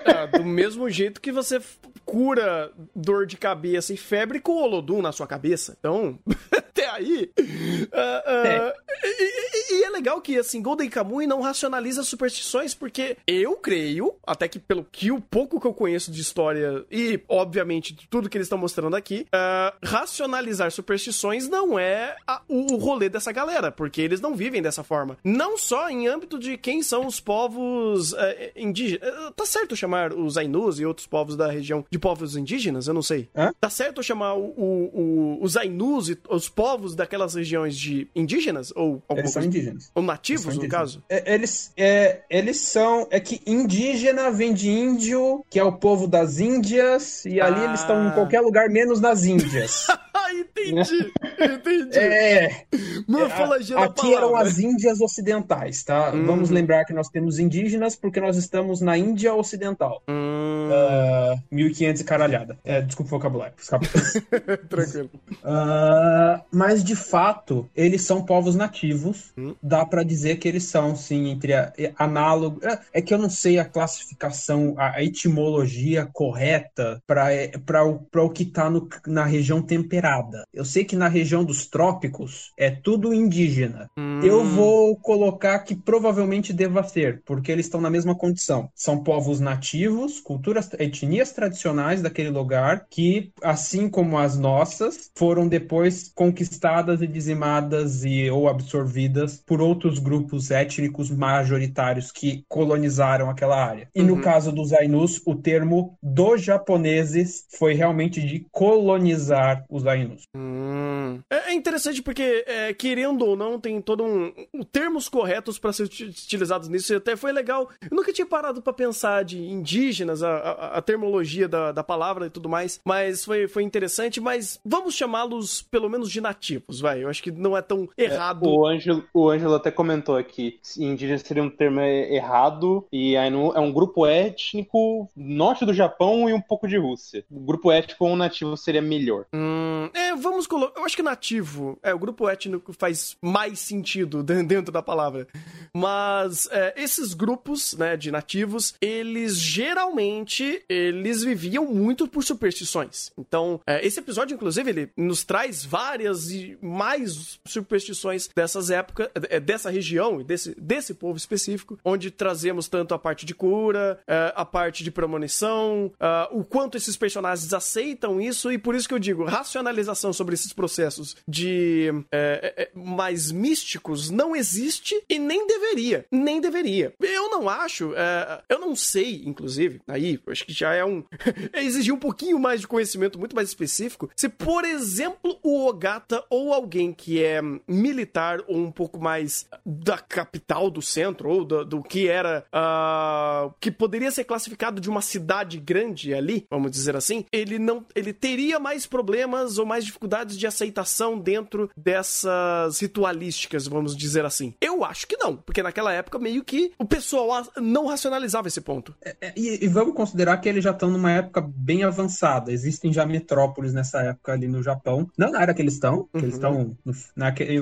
[SPEAKER 2] É, do mesmo jeito que você cura dor de cabeça e febre com o Olodum na sua cabeça. Então, até aí. Uh, uh, é. E, e, e, é legal que, assim, Golden Kamuy não racionaliza superstições, porque eu creio, até que pelo que o pouco que eu conheço de história e, obviamente, de tudo que eles estão mostrando aqui, uh, racionalizar superstições não é a, o, o rolê dessa galera, porque eles não vivem dessa forma. Não só em âmbito de quem são os povos indígenas. tá certo chamar os Ainus e outros povos da região de povos indígenas? Eu não sei. Hã? Tá certo chamar o, o, os Ainus e os povos daquelas regiões de indígenas? Ou
[SPEAKER 4] Eles são indígenas.
[SPEAKER 2] Ou nativos, indígenas. no caso?
[SPEAKER 4] É, eles, é, eles são. É que indígena vem de índio, que é o povo das Índias, e ali eles estão em ah. qualquer lugar menos nas Índias.
[SPEAKER 2] entendi, entendi.
[SPEAKER 4] É. Morfologia Aqui eram as Índias Ocidentais, tá? Hum. Vamos lembrar que nós temos indígenas porque nós estamos na Índia Ocidental.
[SPEAKER 2] Hum. Uh,
[SPEAKER 4] 1500 e caralhada. É, desculpa o vocabulário.
[SPEAKER 2] Tranquilo.
[SPEAKER 4] Uh, mas, de fato, eles são povos nativos. Hum. Dá para dizer que eles são, sim, entre a, análogo. É, é que eu não sei a classificação, a, a etimologia correta para o, o que tá no, na região temperada. Eu sei que na região dos trópicos é tudo indígena. Hum. Eu vou colocar que provavelmente deva ser, porque eles estão na mesma condição. São povos nativos, culturas, etnias tradicionais daquele lugar que, assim como as nossas, foram depois conquistadas e dizimadas e ou absorvidas por outros grupos étnicos majoritários que colonizaram aquela área. E uhum. no caso dos Ainus, o termo dos japoneses foi realmente de colonizar os Ainus.
[SPEAKER 2] Hum. Hum. É, é interessante porque, é, querendo ou não, tem todo um, um termos corretos para ser utilizados nisso. E até foi legal. Eu nunca tinha parado para pensar de indígenas, a, a, a termologia da, da, palavra e tudo mais. Mas foi, foi interessante. Mas vamos chamá-los pelo menos de nativos, vai. Eu acho que não é tão é, errado.
[SPEAKER 3] É, o, Ângelo, o Ângelo até comentou aqui: indígena seria um termo errado. E aí é um grupo étnico norte do Japão e um pouco de Rússia. O grupo étnico ou nativo seria melhor.
[SPEAKER 2] Hum, é, vamos colocar. Eu acho que nativo. É, o grupo étnico faz mais sentido dentro da palavra. Mas é, esses grupos, né, de nativos, eles geralmente eles viviam muito por superstições. Então, é, esse episódio, inclusive, ele nos traz várias e mais superstições dessas épocas, é, dessa região e desse, desse povo específico, onde trazemos tanto a parte de cura, é, a parte de premonição, uh, o quanto esses personagens aceitam isso, e por isso que eu digo, racionalização sobre esses processos de é, é, mais místicos não existe e nem deveria. Nem deveria. Eu não acho, é, eu não sei, inclusive, aí, acho que já é um. é exigir um pouquinho mais de conhecimento muito mais específico. Se, por exemplo, o Ogata ou alguém que é militar ou um pouco mais da capital do centro, ou do, do que era. Uh, que poderia ser classificado de uma cidade grande ali, vamos dizer assim, ele não. ele teria mais problemas ou mais dificuldades de aceitação dentro dessas ritualísticas, vamos dizer assim. Eu acho que não, porque naquela época meio que o pessoal não racionalizava esse ponto.
[SPEAKER 4] É, é, e, e, vamos considerar que eles já estão numa época bem avançada. Existem já metrópoles nessa época ali no Japão. Não na área que eles estão, uhum. eles estão,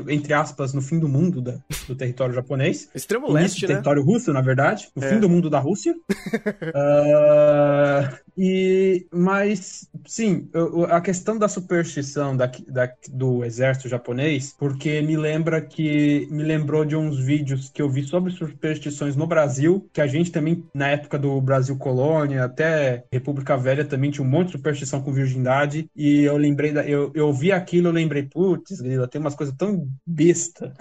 [SPEAKER 4] entre aspas, no fim do mundo da, do território japonês.
[SPEAKER 2] Extremo leste, né?
[SPEAKER 4] território russo, na verdade. No é. fim do mundo da Rússia. uh, e, mas, sim, a questão da superstição da, da, do exército japonês, porque me lembra que me lembrou de uns vídeos que eu vi sobre superstições no Brasil, que a gente também, na época do Brasil Colônia, até República Velha, também tinha um monte de superstição com virgindade, e eu lembrei, da, eu, eu vi aquilo, eu lembrei, putz, tem umas coisas tão besta.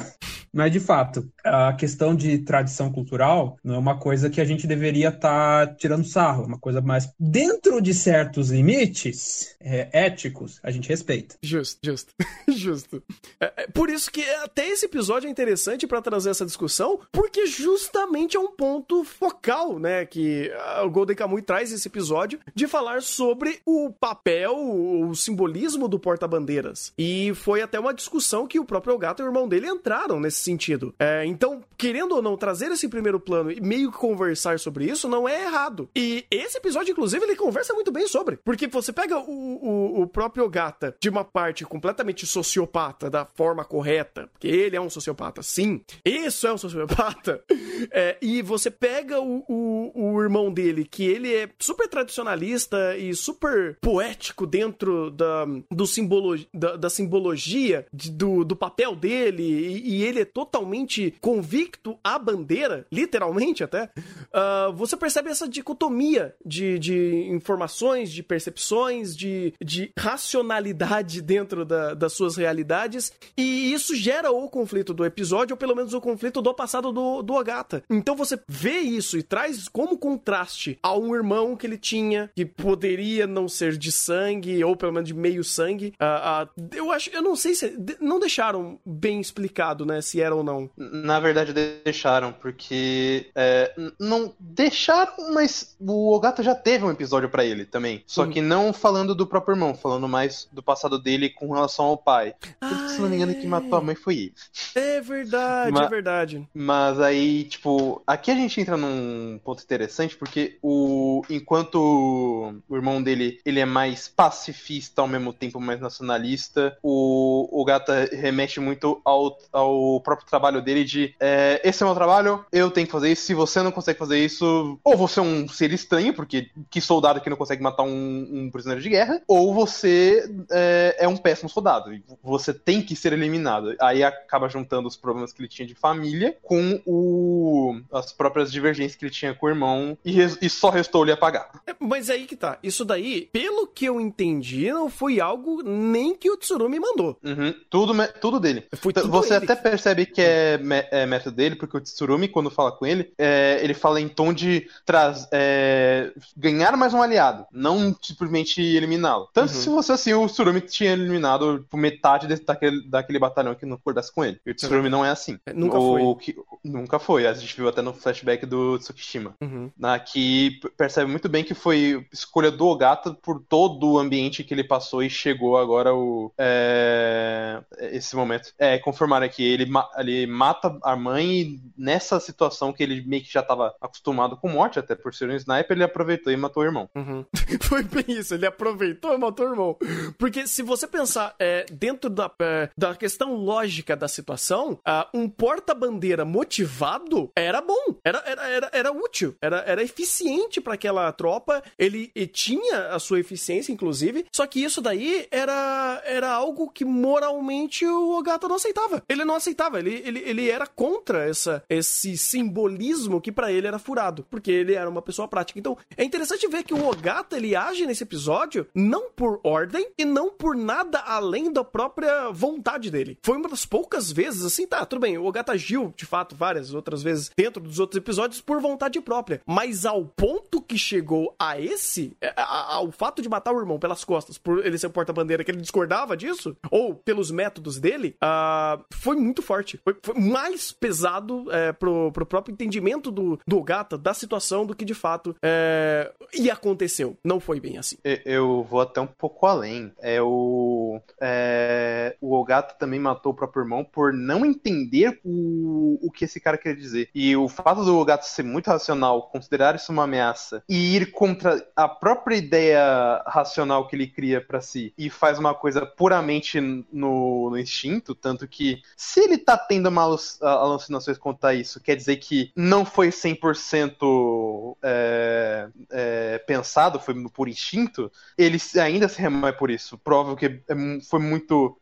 [SPEAKER 4] Mas, de fato, a questão de tradição cultural não é uma coisa que a gente deveria estar tá tirando sarro, é uma coisa mais dentro de certos limites é, éticos, a gente respeita.
[SPEAKER 2] Justo, justo, justo. É, é, por isso que até esse episódio é interessante para trazer essa discussão, porque justamente é um ponto focal, né, que o Golden Kamuy traz esse episódio de falar sobre o papel, o simbolismo do porta-bandeiras. E foi até uma discussão que o próprio Gato e o irmão dele entraram nesse sentido. É, então, querendo ou não trazer esse primeiro plano e meio que conversar sobre isso não é errado. E esse episódio, inclusive, ele conversa muito bem sobre. Porque você pega o, o, o próprio Gata de uma parte completamente sociopata, da forma correta, porque ele é um sociopata, sim. Isso é um sociopata. É, e você pega o, o, o, irmão dele, que ele é super tradicionalista e super poético dentro da, do simbolo, da, da simbologia de, do, do papel dele, e, e, ele é totalmente convicto à bandeira, literalmente até. Uh, você percebe essa dicotomia de, de informações, de percepções, de, de racionalidade dentro da, das suas realidades, e isso gera o conflito do episódio, ou pelo menos o conflito do passado do, do Agatha. Então você vê isso e traz como contraste a um irmão que ele tinha, que poderia não ser de sangue, ou pelo menos de meio sangue. Uh, uh, eu acho, eu não sei se. Não deixaram bem explicado, né, se era ou não.
[SPEAKER 3] Na verdade, deixaram, porque. É, não deixaram, mas o Ogata já teve um episódio para ele também. Só que não falando do próprio irmão, falando mais do passado dele com relação ao pai. Ah, se não me engano, é. que matou a mãe foi ele.
[SPEAKER 2] É verdade, mas, é verdade.
[SPEAKER 3] Mas aí, tipo, aqui a gente entra num ponto interessante, porque o enquanto o irmão dele ele é mais pacifista ao mesmo tempo mais nacionalista, o, o Gata remete muito ao, ao próprio trabalho dele de é, esse é o meu trabalho, eu tenho que fazer isso, se você não consegue fazer isso, ou você é um ser estranho, porque que soldado que não consegue matar um, um prisioneiro de guerra, ou você é, é um péssimo soldado, você tem que ser eliminado. Aí acaba juntando os problemas que ele tinha de família com o, as próprias divergências que ele tinha com o irmão e, e só restou-lhe apagar.
[SPEAKER 2] É, mas aí que tá. Isso daí, pelo que eu entendi, não foi algo nem que o Tsurumi mandou.
[SPEAKER 3] Uhum, tudo, tudo dele. Foi tudo você ele. até percebe que é, é método dele, porque o Tsurumi, quando fala com ele, é, ele fala em tom de traz, é, ganhar mais um aliado, não simplesmente eliminá-lo. Tanto uhum. se fosse assim, o Tsurumi tinha eliminado tipo, metade desse, daquele, daquele batalhão que não acordasse com ele. E o Tsurumi não é assim.
[SPEAKER 2] É, nunca o, foi.
[SPEAKER 3] Que, nunca foi. A gente viu até no flashback do Tsukishima. Uhum. Na, que percebe muito bem que foi escolha do Ogata por todo o ambiente que ele passou e chegou agora o, é, esse momento. É, confirmar aqui, ele, ele mata a mãe e nessa situação que ele meio que já estava acostumado com morte, até por ser um sniper, ele aproveitou e matou o irmão.
[SPEAKER 2] Uhum. Foi bem isso, ele aproveitou e matou o irmão. Porque se você pensar é, dentro da, é, da questão lógica da situação, uh, um porta-bandeira motivado era bom, era, era, era, era útil, era, era eficiente para aquela tropa, ele tinha a sua eficiência, inclusive, só que isso daí era, era algo que moralmente o Ogata não aceitava. Ele não aceitava, ele, ele, ele era contra essa, esse simbolismo que para ele era furado, porque ele era uma pessoa prática. Então, é interessante ver que o Ogata ele age nesse episódio não por ordem e não por nada além da própria vontade dele. Foi uma das poucas vezes, assim, tá, tudo bem, o Ogata agiu, de fato, várias outras vezes dentro dos outros episódios por vontade própria, mas ao ponto que chegou a esse, é, ao fato de matar o irmão pelas costas, por ele ser porta-bandeira, que ele discordava disso, ou pelos métodos dele, uh, foi muito forte. Foi, foi mais pesado é, pro, pro próprio entendimento do, do Ogata, da situação, do que de fato é, e aconteceu. Não foi bem assim.
[SPEAKER 3] Eu vou até um pouco além. É o, é, o Ogata também matou o próprio irmão por não entender o, o que esse cara quer dizer. E o fato do Ogata ser muito racional, considerar isso uma ameaça e ir contra a própria ideia racional que ele cria para si e faz uma coisa puramente no, no, instinto, tanto que se ele tá tendo uma alucinações quanto a isso, quer dizer que não foi 100% é, é, pensado, foi por instinto, ele ainda se remói por isso. Prova que é foi muito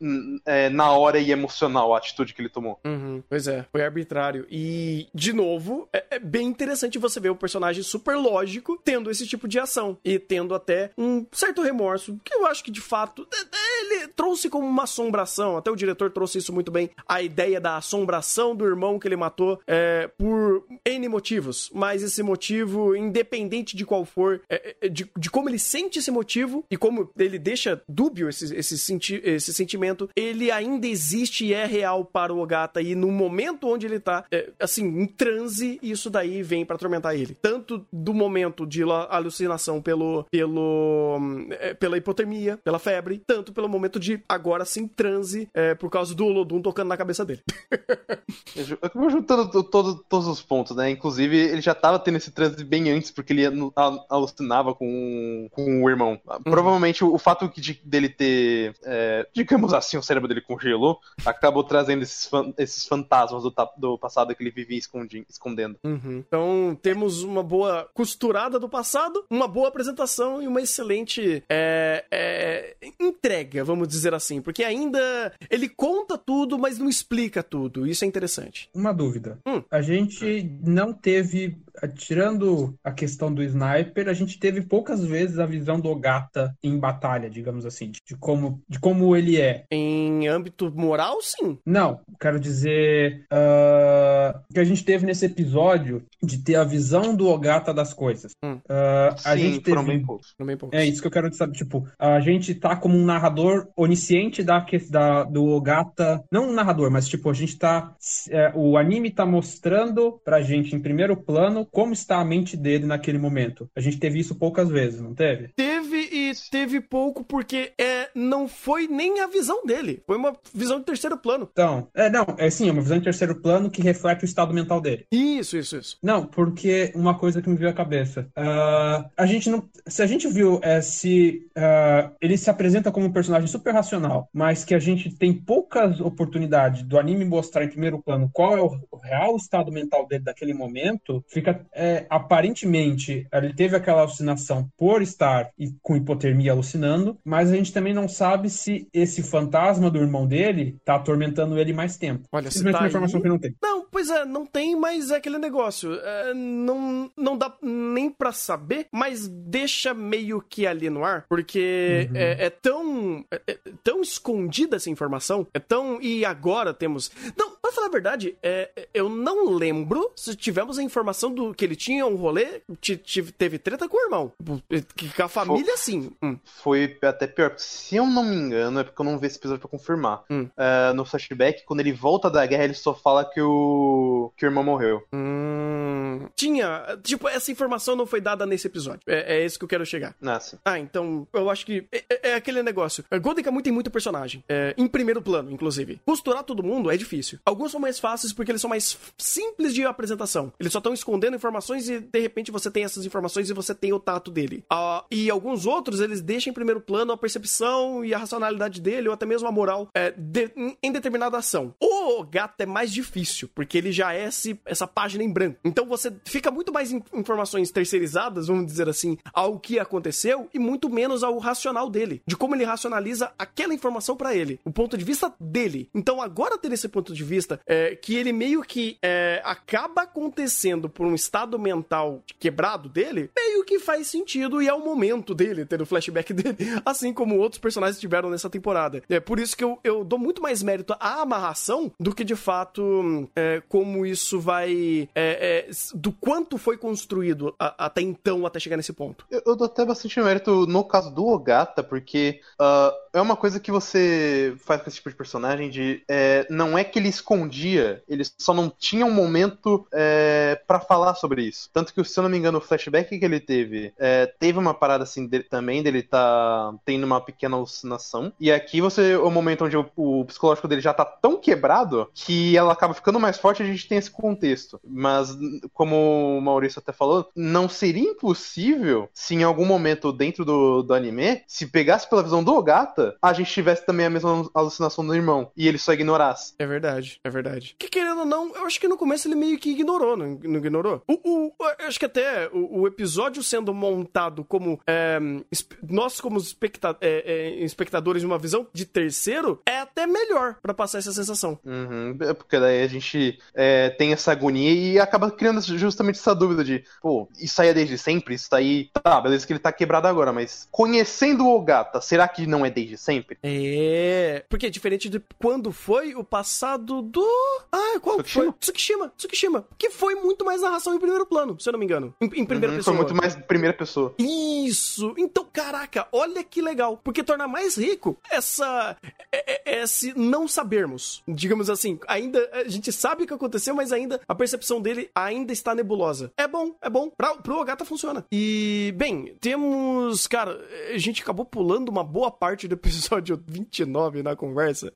[SPEAKER 3] é, na hora e emocional a atitude que ele tomou.
[SPEAKER 2] Uhum, pois é, foi arbitrário. E, de novo, é, é bem interessante você ver o personagem super lógico tendo esse tipo de ação e tendo até um certo remorso, que eu acho que de fato ele trouxe como uma assombração. Até o diretor trouxe isso muito bem. A ideia da assombração do irmão que ele matou é, por N motivos, mas esse motivo, independente de qual for, é, é, de, de, como ele sente esse motivo e como ele deixa dúbio esse, esse, senti esse sentimento, ele ainda existe e é real para o Ogata. E no momento onde ele tá, é, assim, em transe, isso daí vem para atormentar ele. Tanto do momento de alucinação pelo, pelo, é, pela hipotermia, pela febre, tanto pelo momento de agora sim transe é, por causa do Olodum tocando na cabeça dele.
[SPEAKER 3] Vou juntando todo, todos os pontos, né? Inclusive, ele já tava tendo esse transe bem antes, porque ele alucinava com, com o irmão. Uhum. Provavelmente o, o fato de, dele ter, é, digamos assim, o cérebro dele congelou, acabou trazendo esses, esses fantasmas do, do passado que ele vivia escondendo.
[SPEAKER 2] Uhum. Então, temos uma boa costurada do passado, uma boa apresentação e uma excelente é, é, entrega, vamos dizer assim, porque ainda ele conta tudo, mas não explica tudo. Isso é interessante.
[SPEAKER 4] Uma dúvida. Hum. A gente não teve tirando a questão do sniper, a gente teve poucas vezes a visão do Ogata em batalha, digamos assim, de como, de como ele é.
[SPEAKER 2] Em âmbito moral, sim.
[SPEAKER 4] Não, quero dizer uh, que a gente teve nesse episódio de ter a visão do Ogata das coisas. Hum. Uh, a
[SPEAKER 3] sim,
[SPEAKER 4] gente teve...
[SPEAKER 3] foram bem poucos.
[SPEAKER 2] bem poucos.
[SPEAKER 4] É isso que eu quero saber. Tipo, a gente tá como um narrador onisciente da, da, do Ogata. Não um narrador, mas tipo, a gente tá. É, o anime tá mostrando pra gente em primeiro plano como está a mente dele naquele momento. A gente teve isso poucas vezes, não teve?
[SPEAKER 2] Teve e teve pouco porque é, não foi nem a visão dele. Foi uma visão de terceiro plano.
[SPEAKER 4] Então, é, não, é sim, é uma visão de terceiro plano que reflete o estado mental dele.
[SPEAKER 2] Isso, isso, isso.
[SPEAKER 4] Não, porque uma coisa que me veio à cabeça. Uh, a gente não. Se a gente viu é, se uh, ele se apresenta como um personagem super racional, mas que a gente tem poucas oportunidades do anime mostrar em primeiro plano qual é o real estado mental dele daquele momento, fica é, aparentemente, ele teve aquela alucinação por estar com hipotermia alucinando, mas a gente também não sabe se esse fantasma do irmão dele tá atormentando ele mais tempo.
[SPEAKER 2] Olha, se tá uma informação aí... que não tem. Não, pois é, não tem, mas é aquele negócio. É, não, não dá nem para saber, mas deixa meio que ali no ar, porque uhum. é, é, tão é, é, tão escondida essa informação, é tão e agora temos. Não, Pra falar a verdade, é, eu não lembro se tivemos a informação do que ele tinha um rolê, teve treta com o irmão. Com a família, sim. Hum.
[SPEAKER 3] Foi até pior, se eu não me engano, é porque eu não vi esse episódio pra confirmar.
[SPEAKER 2] Hum.
[SPEAKER 3] É, no flashback, quando ele volta da guerra, ele só fala que o, que o irmão morreu.
[SPEAKER 2] Hum. Tinha. Tipo, essa informação não foi dada nesse episódio. É, é esse que eu quero chegar.
[SPEAKER 3] Nossa.
[SPEAKER 2] Ah, então eu acho que é, é- é aquele negócio. Golden Kamuy tem muito personagem. É, em primeiro plano, inclusive. Costurar todo mundo é difícil. Alguns são mais fáceis porque eles são mais simples de apresentação. Eles só estão escondendo informações e de repente você tem essas informações e você tem o tato dele. Ah, e alguns outros eles deixam em primeiro plano a percepção e a racionalidade dele ou até mesmo a moral é, de- em- determinada ação. O gato é mais difícil porque ele já é esse- essa página em branco. Então você fica muito mais em informações terceirizadas, vamos dizer assim, ao que aconteceu e muito menos ao racional dele, de como ele racionaliza aquela informação pra ele, o ponto de vista dele. Então agora ter esse ponto de vista é, que ele meio que é, acaba acontecendo por um estado mental quebrado dele, meio que faz sentido e é o momento dele ter o flashback dele, assim como outros personagens tiveram nessa temporada. É por isso que eu, eu dou muito mais mérito à amarração do que de fato é, como isso vai é, é, do quanto foi construído a- até então, até chegar nesse ponto.
[SPEAKER 3] Eu, eu dou até bastante mérito no caso do Ogata, porque ah, é uma coisa que você faz com esse tipo de personagem de é, não é que ele escondia, ele só não tinha um momento é, para falar sobre isso. Tanto que, se eu não me engano, o flashback que ele teve é, teve uma parada assim dele, também dele tá tendo uma pequena alucinação. E aqui você o momento onde o, o psicológico dele já tá tão quebrado que ela acaba ficando mais forte, a gente tem esse contexto. Mas como o Maurício até falou, não seria impossível se em algum momento dentro do, do anime, se pegasse pela visão do Ogata, a gente tivesse também a mesma alucinação do irmão e ele só ignorasse.
[SPEAKER 2] É verdade, é verdade. Que querendo ou não, eu acho que no começo ele meio que ignorou, não, não ignorou? O, o- eu acho que até o, o episódio sendo montado como. é, nós, como especta- é, é, espectadores de uma visão de terceiro, é até melhor pra passar essa sensação.
[SPEAKER 3] Uhum, é porque daí a gente é, tem essa agonia e acaba criando justamente essa dúvida de, pô, isso aí é desde sempre? Isso aí, tá, beleza que ele tá quebrado agora, mas conhecendo o Ogata, será que não é desde sempre?
[SPEAKER 2] É. Porque é diferente de quando foi o passado do. Ah, qual
[SPEAKER 3] Tsukishima?
[SPEAKER 2] foi? Tsukishima. Tsukishima. Que foi muito mais narração em primeiro plano, se eu não me engano. Em, em primeira
[SPEAKER 3] Uhum,
[SPEAKER 2] pessoa.
[SPEAKER 3] Foi muito mais primeira pessoa.
[SPEAKER 2] Isso! Então, caraca, olha que legal. Porque torna mais rico essa. é- é- Esse não sabermos. Digamos assim, ainda. A gente sabe o que aconteceu, mas ainda a percepção dele ainda está nebulosa. É bom, é bom. Pra, pro Ogata funciona. E, bem, temos. Cara, a gente acabou pulando uma boa parte do episódio 29 na conversa.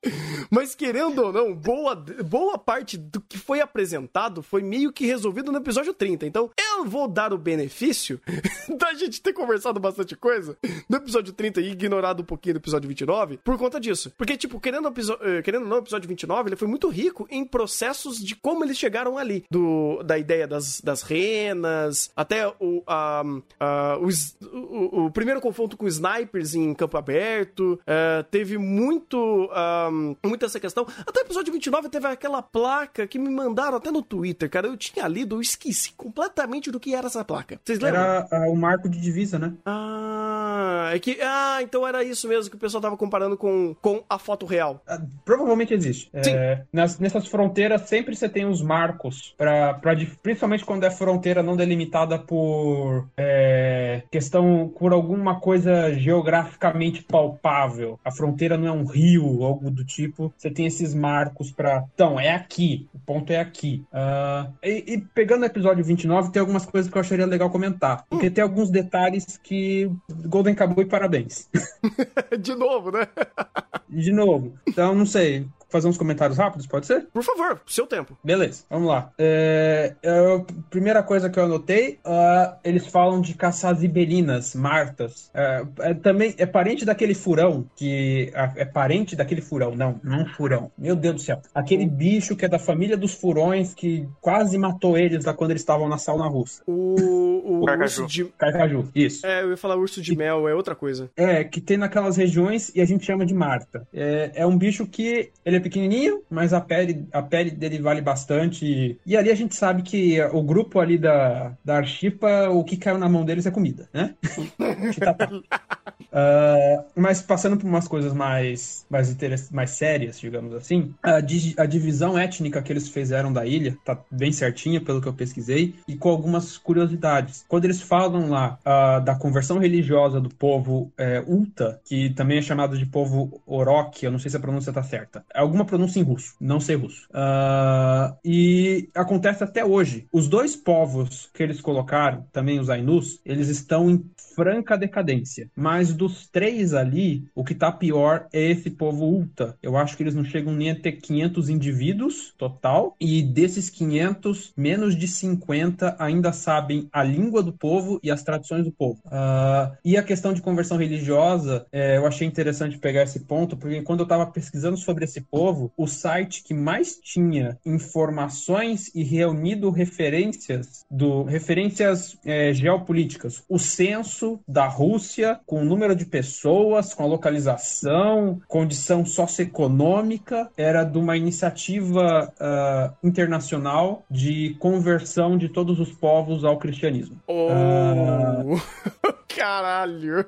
[SPEAKER 2] Mas querendo ou não, boa, boa parte do que foi apresentado foi meio que resolvido no episódio 30. Então, eu vou dar o benefício da gente ter conversado bastante coisa no episódio 30 e ignorado um pouquinho do episódio 29 por conta disso. Porque, tipo, querendo, eh, querendo ou não, o episódio 29 ele foi muito rico em processos de como eles chegaram ali. Do, da ideia das, das renas, até o, a, a- o, s- o, o primeiro confronto com snipers em campo aberto. eh, teve muito. ah, muita essa questão. Até o episódio 29 teve aquela placa que me mandaram até no Twitter, cara. Eu tinha lido, eu esqueci completamente do que era essa placa. Vocês lembram?
[SPEAKER 4] Era ah, o marco de divisa, né?
[SPEAKER 2] Ah, é que. Ah, então era isso mesmo que o pessoal tava comparando com, com a foto real.
[SPEAKER 4] Ah, Provavelmente existe.
[SPEAKER 2] Sim.
[SPEAKER 4] É, nas- nessas fronteiras sempre você tem os marcos, pra, pra, principalmente quando é fronteira não delimitada por é, questão, por alguma coisa geograficamente palpável. A fronteira não é um rio, algo do tipo. Você tem esses marcos pra. Então, é aqui. O ponto é aqui. Ah, e, e pegando o episódio 29, tem algumas coisas que eu acharia legal comentar. Porque tem alguns detalhes que. Golden acabou e parabéns.
[SPEAKER 2] De novo, né?
[SPEAKER 4] De novo. Então, não sei. Fazer uns comentários rápidos, pode ser?
[SPEAKER 2] Por favor, seu tempo.
[SPEAKER 4] Beleza, vamos lá. É, é, primeira coisa que eu anotei, ah, eles falam de caçar zibelinas, martas. É, é também é parente daquele furão que ah, é parente daquele furão, não, não furão. Meu Deus do céu, aquele bicho que é da família dos furões que quase matou eles lá quando eles estavam na sauna russa.
[SPEAKER 2] O, o
[SPEAKER 3] Carcaju.
[SPEAKER 2] urso de.
[SPEAKER 4] Carcaju, isso.
[SPEAKER 2] É, eu ia falar urso de mel, é outra coisa.
[SPEAKER 4] É, que tem naquelas regiões e a gente chama de Marta. É, é um bicho que ele é pequenininho, mas a pele, a pele dele vale bastante. E ali a gente sabe que o grupo ali da, da Archipa, o que caiu na mão deles é comida, né? Uh, mas passando por umas coisas mais, mais, mais sérias, digamos assim, a, di a divisão étnica que eles fizeram da ilha tá bem certinha, pelo que eu pesquisei, e com algumas curiosidades. Quando eles falam lá uh, da conversão religiosa do povo é, Ulta, que também é chamado de povo Orok, eu não sei se a pronúncia tá certa. É alguma pronúncia em russo, não sei russo. Uh, e acontece até hoje. Os dois povos que eles colocaram, também os Ainus, eles estão em franca decadência. Mas dos três ali, o que tá pior é esse povo Ulta. Eu acho que eles não chegam nem a ter 500 indivíduos total. E desses 500, menos de 50 ainda sabem a língua do povo e as tradições do povo. Uh, e a questão de conversão religiosa, é, eu achei interessante pegar esse ponto, porque quando eu estava pesquisando sobre esse povo, o site que mais tinha informações e reunido referências do referências é, geopolíticas, o censo da Rússia, com o número de pessoas, com a localização, condição socioeconômica, era de uma iniciativa uh, internacional de conversão de todos os povos ao cristianismo.
[SPEAKER 2] Oh. Uh... Caralho!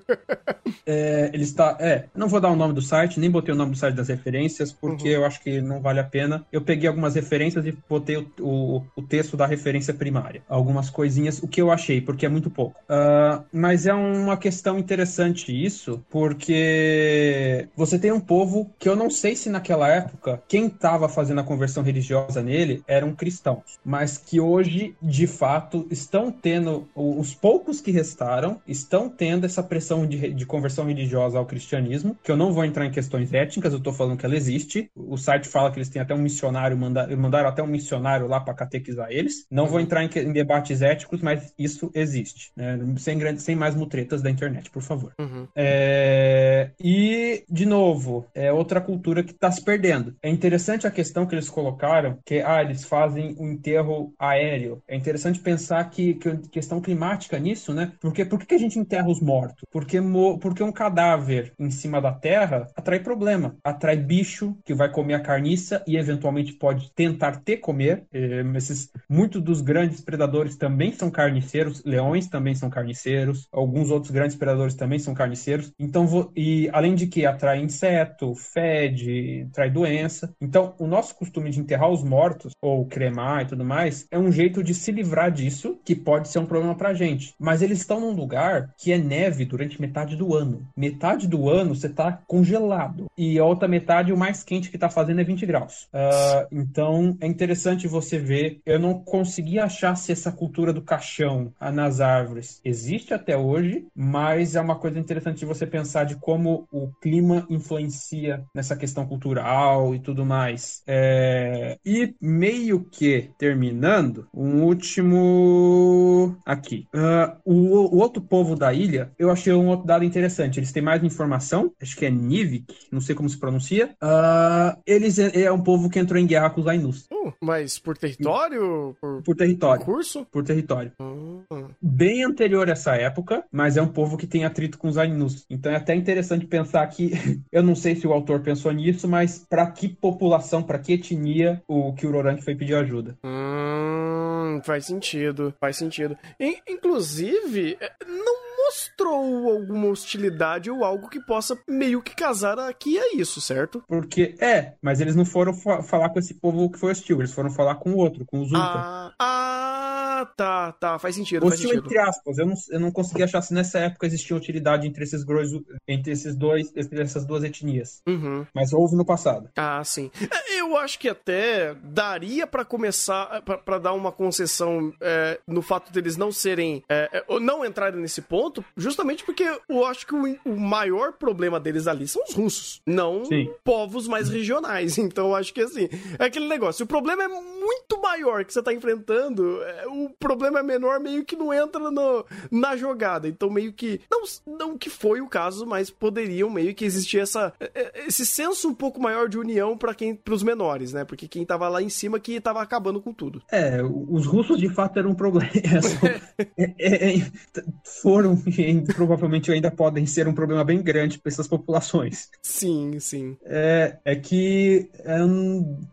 [SPEAKER 4] é, ele está. É, não vou dar o nome do site, nem botei o nome do site das referências, porque uhum. eu acho que não vale a pena. Eu peguei algumas referências e botei o, o, o, texto da referência primária. Algumas coisinhas, o que eu achei, porque é muito pouco. Uh, mas é uma questão interessante isso, porque você tem um povo que eu não sei se naquela época quem estava fazendo a conversão religiosa nele eram cristãos, mas que hoje, de fato, estão tendo. Os poucos que restaram estão estão tendo essa pressão de, de conversão religiosa ao cristianismo, que eu não vou entrar em questões étnicas, eu estou falando que ela existe. O site fala que eles têm até um missionário, manda, mandaram até um missionário lá para catequizar eles. Não uhum. vou entrar em, em, debates éticos, mas isso existe. Né? Sem, grande, sem mais mutretas da internet, por favor. Uhum. É, e, de novo, é outra cultura que está se perdendo. É interessante a questão que eles colocaram, que ah, eles fazem o um enterro aéreo. É interessante pensar que, que questão climática nisso, né? Porque por que a gente enterra os mortos? Porque, porque um cadáver em cima da terra atrai problema. Atrai bicho que vai comer a carniça e eventualmente pode tentar te comer. É, esses, muitos dos grandes predadores também são carniceiros. Leões também são carniceiros. Alguns outros grandes predadores também são carniceiros. Então, e além de que atrai inseto, fede, trai doença. Então, o nosso costume de enterrar os mortos ou cremar e tudo mais é um jeito de se livrar disso que pode ser um problema pra gente. Mas eles estão num lugar que é neve durante metade do ano. Metade do ano você tá congelado. E a outra metade, o mais quente que tá fazendo é 20 graus. Uh, então é interessante você ver. Eu não consegui achar se essa cultura do caixão nas árvores existe até hoje, mas é uma coisa interessante você pensar de como o clima influencia nessa questão cultural e tudo mais. É... E meio que terminando, um último aqui. Uh, o, o outro povo da ilha, eu achei um outro dado interessante. Eles têm mais informação, acho que é Nivik, não sei como se pronuncia. Uh, eles é, é, um povo que entrou em guerra com os Ainus.
[SPEAKER 2] Uh, mas por território?
[SPEAKER 4] Por, por território.
[SPEAKER 2] Por curso?
[SPEAKER 4] Por território. Uh. Bem anterior a essa época, mas é um povo que tem atrito com os Ainus. Então é até interessante pensar que, eu não sei se o autor pensou nisso, mas para que população, para que etnia o Kyurorank foi pedir ajuda.
[SPEAKER 2] Hum, faz sentido, faz sentido. Inclusive, é, não mostrou alguma hostilidade ou algo que possa meio que casar aqui é isso, certo?
[SPEAKER 4] Porque é, mas eles não foram fa falar com esse povo que foi hostil, eles foram falar com o outro, com os Ultra.
[SPEAKER 2] Ah, ah tá, tá, faz sentido. Hostil
[SPEAKER 4] faz sentido. entre aspas, eu não, eu não consegui achar se nessa época existia utilidade entre esses, gros, entre esses dois, entre essas duas etnias. Uhum. Mas houve no passado.
[SPEAKER 2] Ah, sim. É, eu acho que até daria para começar, para dar uma concessão é, no fato deles não serem, é, é não entrarem nesse ponto ponto, justamente porque eu acho que o, o maior problema deles ali são os russos, não Sim. povos mais regionais. Então eu acho que assim, é aquele negócio. O problema é muito maior que você tá enfrentando, é, o problema menor, meio que não entra no, na jogada. Então meio que. Não, não que foi o caso, mas poderiam meio que existir essa, é, é, esse senso um pouco maior de união para quem. pros menores, né? Porque quem tava lá em cima que tava acabando com tudo.
[SPEAKER 4] É, os russos de fato eram um problema. É, é, é, foram e provavelmente ainda podem ser um problema bem grande para essas populações.
[SPEAKER 2] Sim, sim.
[SPEAKER 4] É, é que eu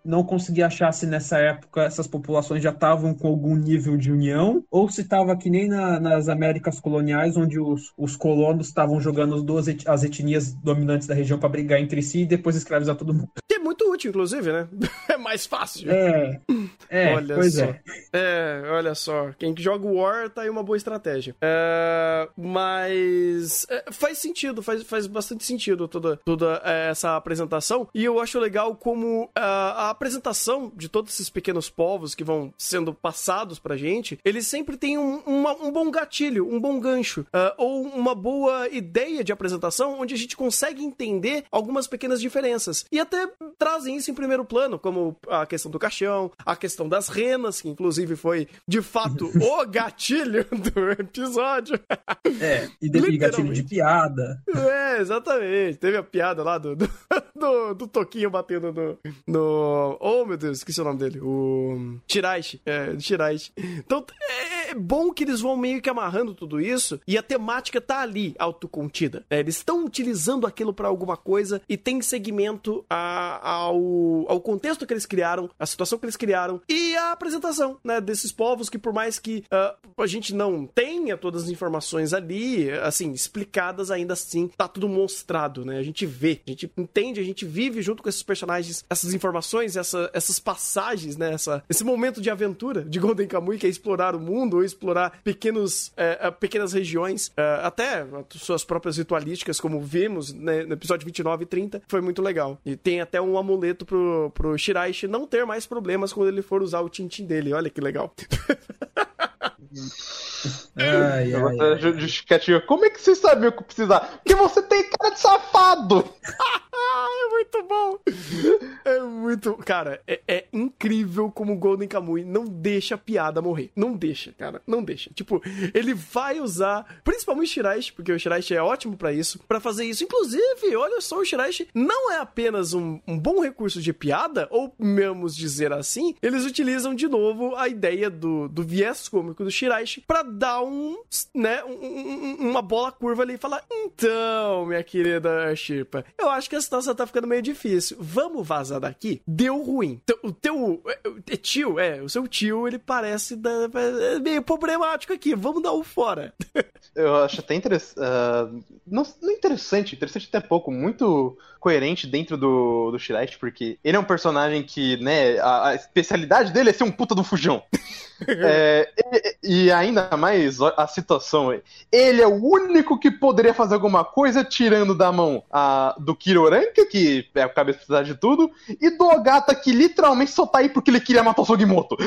[SPEAKER 4] não consegui achar se nessa época essas populações já estavam com algum nível de união ou se estava que nem na, nas Américas coloniais, onde os, os colonos estavam jogando as duas et as etnias dominantes da região para brigar entre si e depois escravizar todo mundo.
[SPEAKER 2] Que é muito útil, inclusive, né? É mais fácil.
[SPEAKER 4] É, é olha pois
[SPEAKER 2] só.
[SPEAKER 4] é.
[SPEAKER 2] É, olha só. Quem joga War tá aí uma boa estratégia. É, mas é, faz sentido, faz, faz bastante sentido toda, toda é, essa apresentação. E eu acho legal como a, é, a apresentação de todos esses pequenos povos que vão sendo passados pra gente, eles sempre têm um, uma, um bom gatilho, um bom gancho, uh, ou uma boa ideia de apresentação onde a gente consegue entender algumas pequenas diferenças. E até trazem isso em primeiro plano, como a questão do caixão, a questão das renas, que inclusive foi de fato o gatilho do episódio.
[SPEAKER 4] É, e teve gatilho de piada.
[SPEAKER 2] É, exatamente. Teve a piada lá do, do, do, do Toquinho batendo no, no. Oh, meu Deus, esqueci o nome dele. O. Shiraishi. É, Shiraishi. Então, é, bom que eles vão meio que amarrando tudo isso e a temática tá ali, autocontida. É, eles estão utilizando aquilo para alguma coisa e tem segmento a, ao, ao contexto que eles criaram, a situação que eles criaram e a apresentação, né, desses povos que por mais que uh, a gente não tenha todas as informações ali, assim, explicadas ainda assim, tá tudo mostrado, né? A gente vê, a gente entende, a gente vive junto com esses personagens, essas informações, essa, essas passagens, né? Essa, esse momento de aventura de Golden Kamuy, que é explorar o mundo explorar pequenos, é, pequenas regiões, é, até suas próprias ritualísticas, como vimos né, no episódio 29 e 30, foi muito legal. E tem até um amuleto pro, pro Shiraishi não ter mais problemas quando ele for usar o Tintin dele. Olha que legal.
[SPEAKER 3] Ai, ai. Justificativa. Como é que você sabia o que precisar? Porque você tem cara de safado!
[SPEAKER 2] é muito bom! É muito. Cara, é, é, incrível como o Golden Kamuy não deixa a piada morrer. Não deixa, cara. Não deixa. Tipo, ele vai usar, principalmente o Shiraishi, porque o Shiraishi é ótimo para isso, para fazer isso. Inclusive, olha só, o Shiraishi não é apenas um, um bom recurso de piada, ou vamos dizer assim, eles utilizam de novo a ideia do, do viés cômico do Shiraishi para dar um, né, um, uma bola curva ali e falar: então, minha querida Shirpa, eu acho que a situação tá ficando meio difícil. Vamos vazar daqui? Deu ruim. O teu é, tio, é, o seu tio, ele parece da, é meio problemático aqui. Vamos dar um fora.
[SPEAKER 3] Eu acho até interessante. Uh, não, não interessante, interessante até pouco, muito coerente dentro do, do Shiraishi, porque ele é um personagem que, né, a, a especialidade dele é ser um puta do fujão. é, e, e, ainda mais a situação, ele é o único que poderia fazer alguma coisa tirando da mão a, do Kiroranka, que é o cabeça de tudo, e do Ogata, que literalmente só tá aí porque ele queria matar o Sugimoto.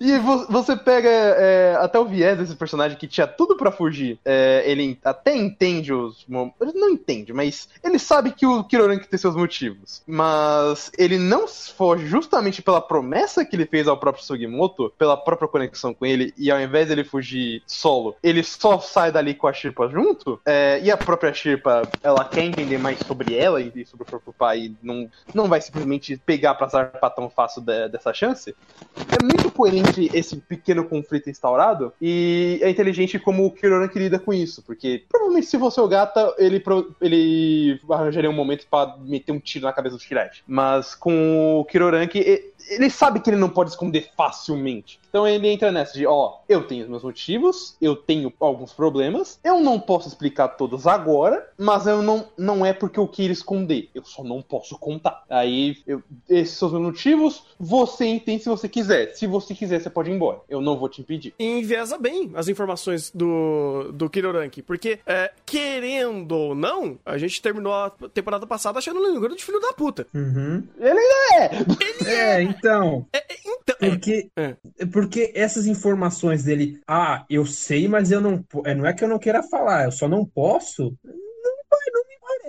[SPEAKER 3] e você pega é, até o viés desse personagem que tinha tudo para fugir. É, ele até entende os. Ele não entende, mas ele sabe que o Kiroranki tem seus motivos. Mas ele não foge justamente pela promessa que ele fez ao próprio Sugimoto, pela própria conexão com ele, e ao invés dele fugir solo, ele só sai dali com a Shirpa junto. É, e a própria Shirpa, ela quer entender mais sobre ela e sobre o próprio pai, e não, não vai simplesmente pegar pra zarpar tão fácil de, dessa chance. É muito coerente esse pequeno conflito instaurado, e é inteligente como o Kiroranki lida com isso, porque provavelmente se fosse o Gata, ele, ele arranjaria um momento para meter um tiro na cabeça do Shiraishi. Mas com o Kiroranki, ele sabe que ele não pode esconder facilmente. Então ele entra nessa de, ó, eu tenho os meus motivos, eu tenho alguns problemas, eu não posso explicar todos agora, mas eu não, não é porque eu queira esconder, eu só não posso contar. Aí, eu, esses são os meus motivos, você entende se você quiser. Se você quiser, você pode ir embora. Eu não vou te impedir.
[SPEAKER 2] E enviesa bem as informações do, do Kiroranki, porque, é, querendo ou não, a gente terminou a temporada passada achando o Lingoro de filho da puta.
[SPEAKER 4] Uhum.
[SPEAKER 3] Ele é!
[SPEAKER 2] Ele
[SPEAKER 4] é! é então.
[SPEAKER 2] É, é, então é.
[SPEAKER 4] porque, é. porque essas informações dele, ah, eu sei, mas eu não. É, não é que eu não queira falar, eu só não posso.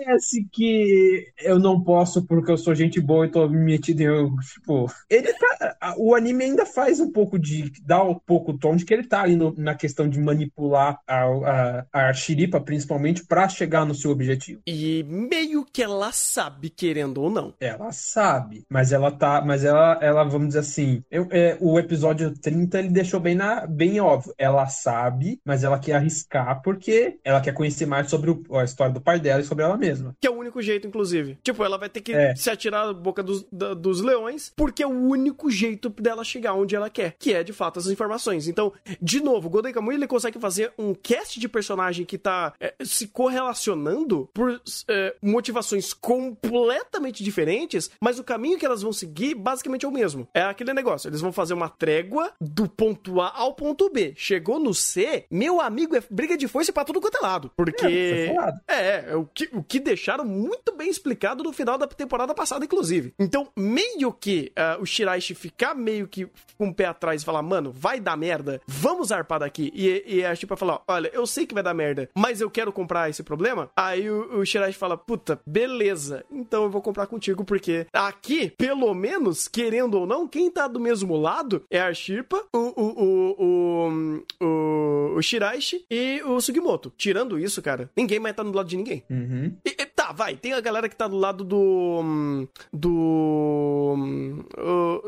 [SPEAKER 4] Parece que eu não posso porque eu sou gente boa e tô me metido em. Tipo, ele tá. O anime ainda faz um pouco de. dá um pouco o tom de que ele tá ali no, na questão de manipular a, a, a Shiripa, principalmente, pra chegar no seu objetivo.
[SPEAKER 2] E meio que ela sabe, querendo ou não.
[SPEAKER 4] Ela sabe, mas ela tá. Mas ela, ela vamos dizer assim. Eu, é, o episódio 30 ele deixou bem, na, bem óbvio. Ela sabe, mas ela quer arriscar porque ela quer conhecer mais sobre o, a história do pai dela e sobre ela mesma.
[SPEAKER 2] Que é o único jeito, inclusive. Tipo, ela vai ter que
[SPEAKER 4] É.
[SPEAKER 2] se atirar da boca dos, da- dos leões, porque é o único jeito dela chegar onde ela quer, que é de fato as informações. Então, de novo, o Golden Kamuy ele consegue fazer um cast de personagem que tá é, se correlacionando por é, motivações completamente diferentes, mas o caminho que elas vão seguir basicamente é o mesmo. É aquele negócio, eles vão fazer uma trégua do ponto A ao ponto B. Chegou no C, meu amigo, é briga de força pra tudo quanto é lado. Porque.
[SPEAKER 4] É.
[SPEAKER 2] É, é o que, o que deixaram muito bem explicado no final da temporada passada, inclusive. Então, meio que ah, o Shiraishi ficar meio que com o pé atrás e falar, mano, vai dar merda, vamos arpar daqui. E, e a Chipa falar, olha, eu sei que vai dar merda, mas eu quero comprar esse problema. Aí o, o Shiraishi fala, puta, beleza, então eu vou comprar contigo, porque aqui, pelo menos, querendo ou não, quem tá do mesmo lado é a Shirpa, o, o, o, o, o, o Shiraishi e o Sugimoto. Tirando isso, cara, ninguém mais tá do lado de ninguém.
[SPEAKER 4] Uhum.
[SPEAKER 2] E- e- tá, vai. Tem a galera que tá do lado do. Do.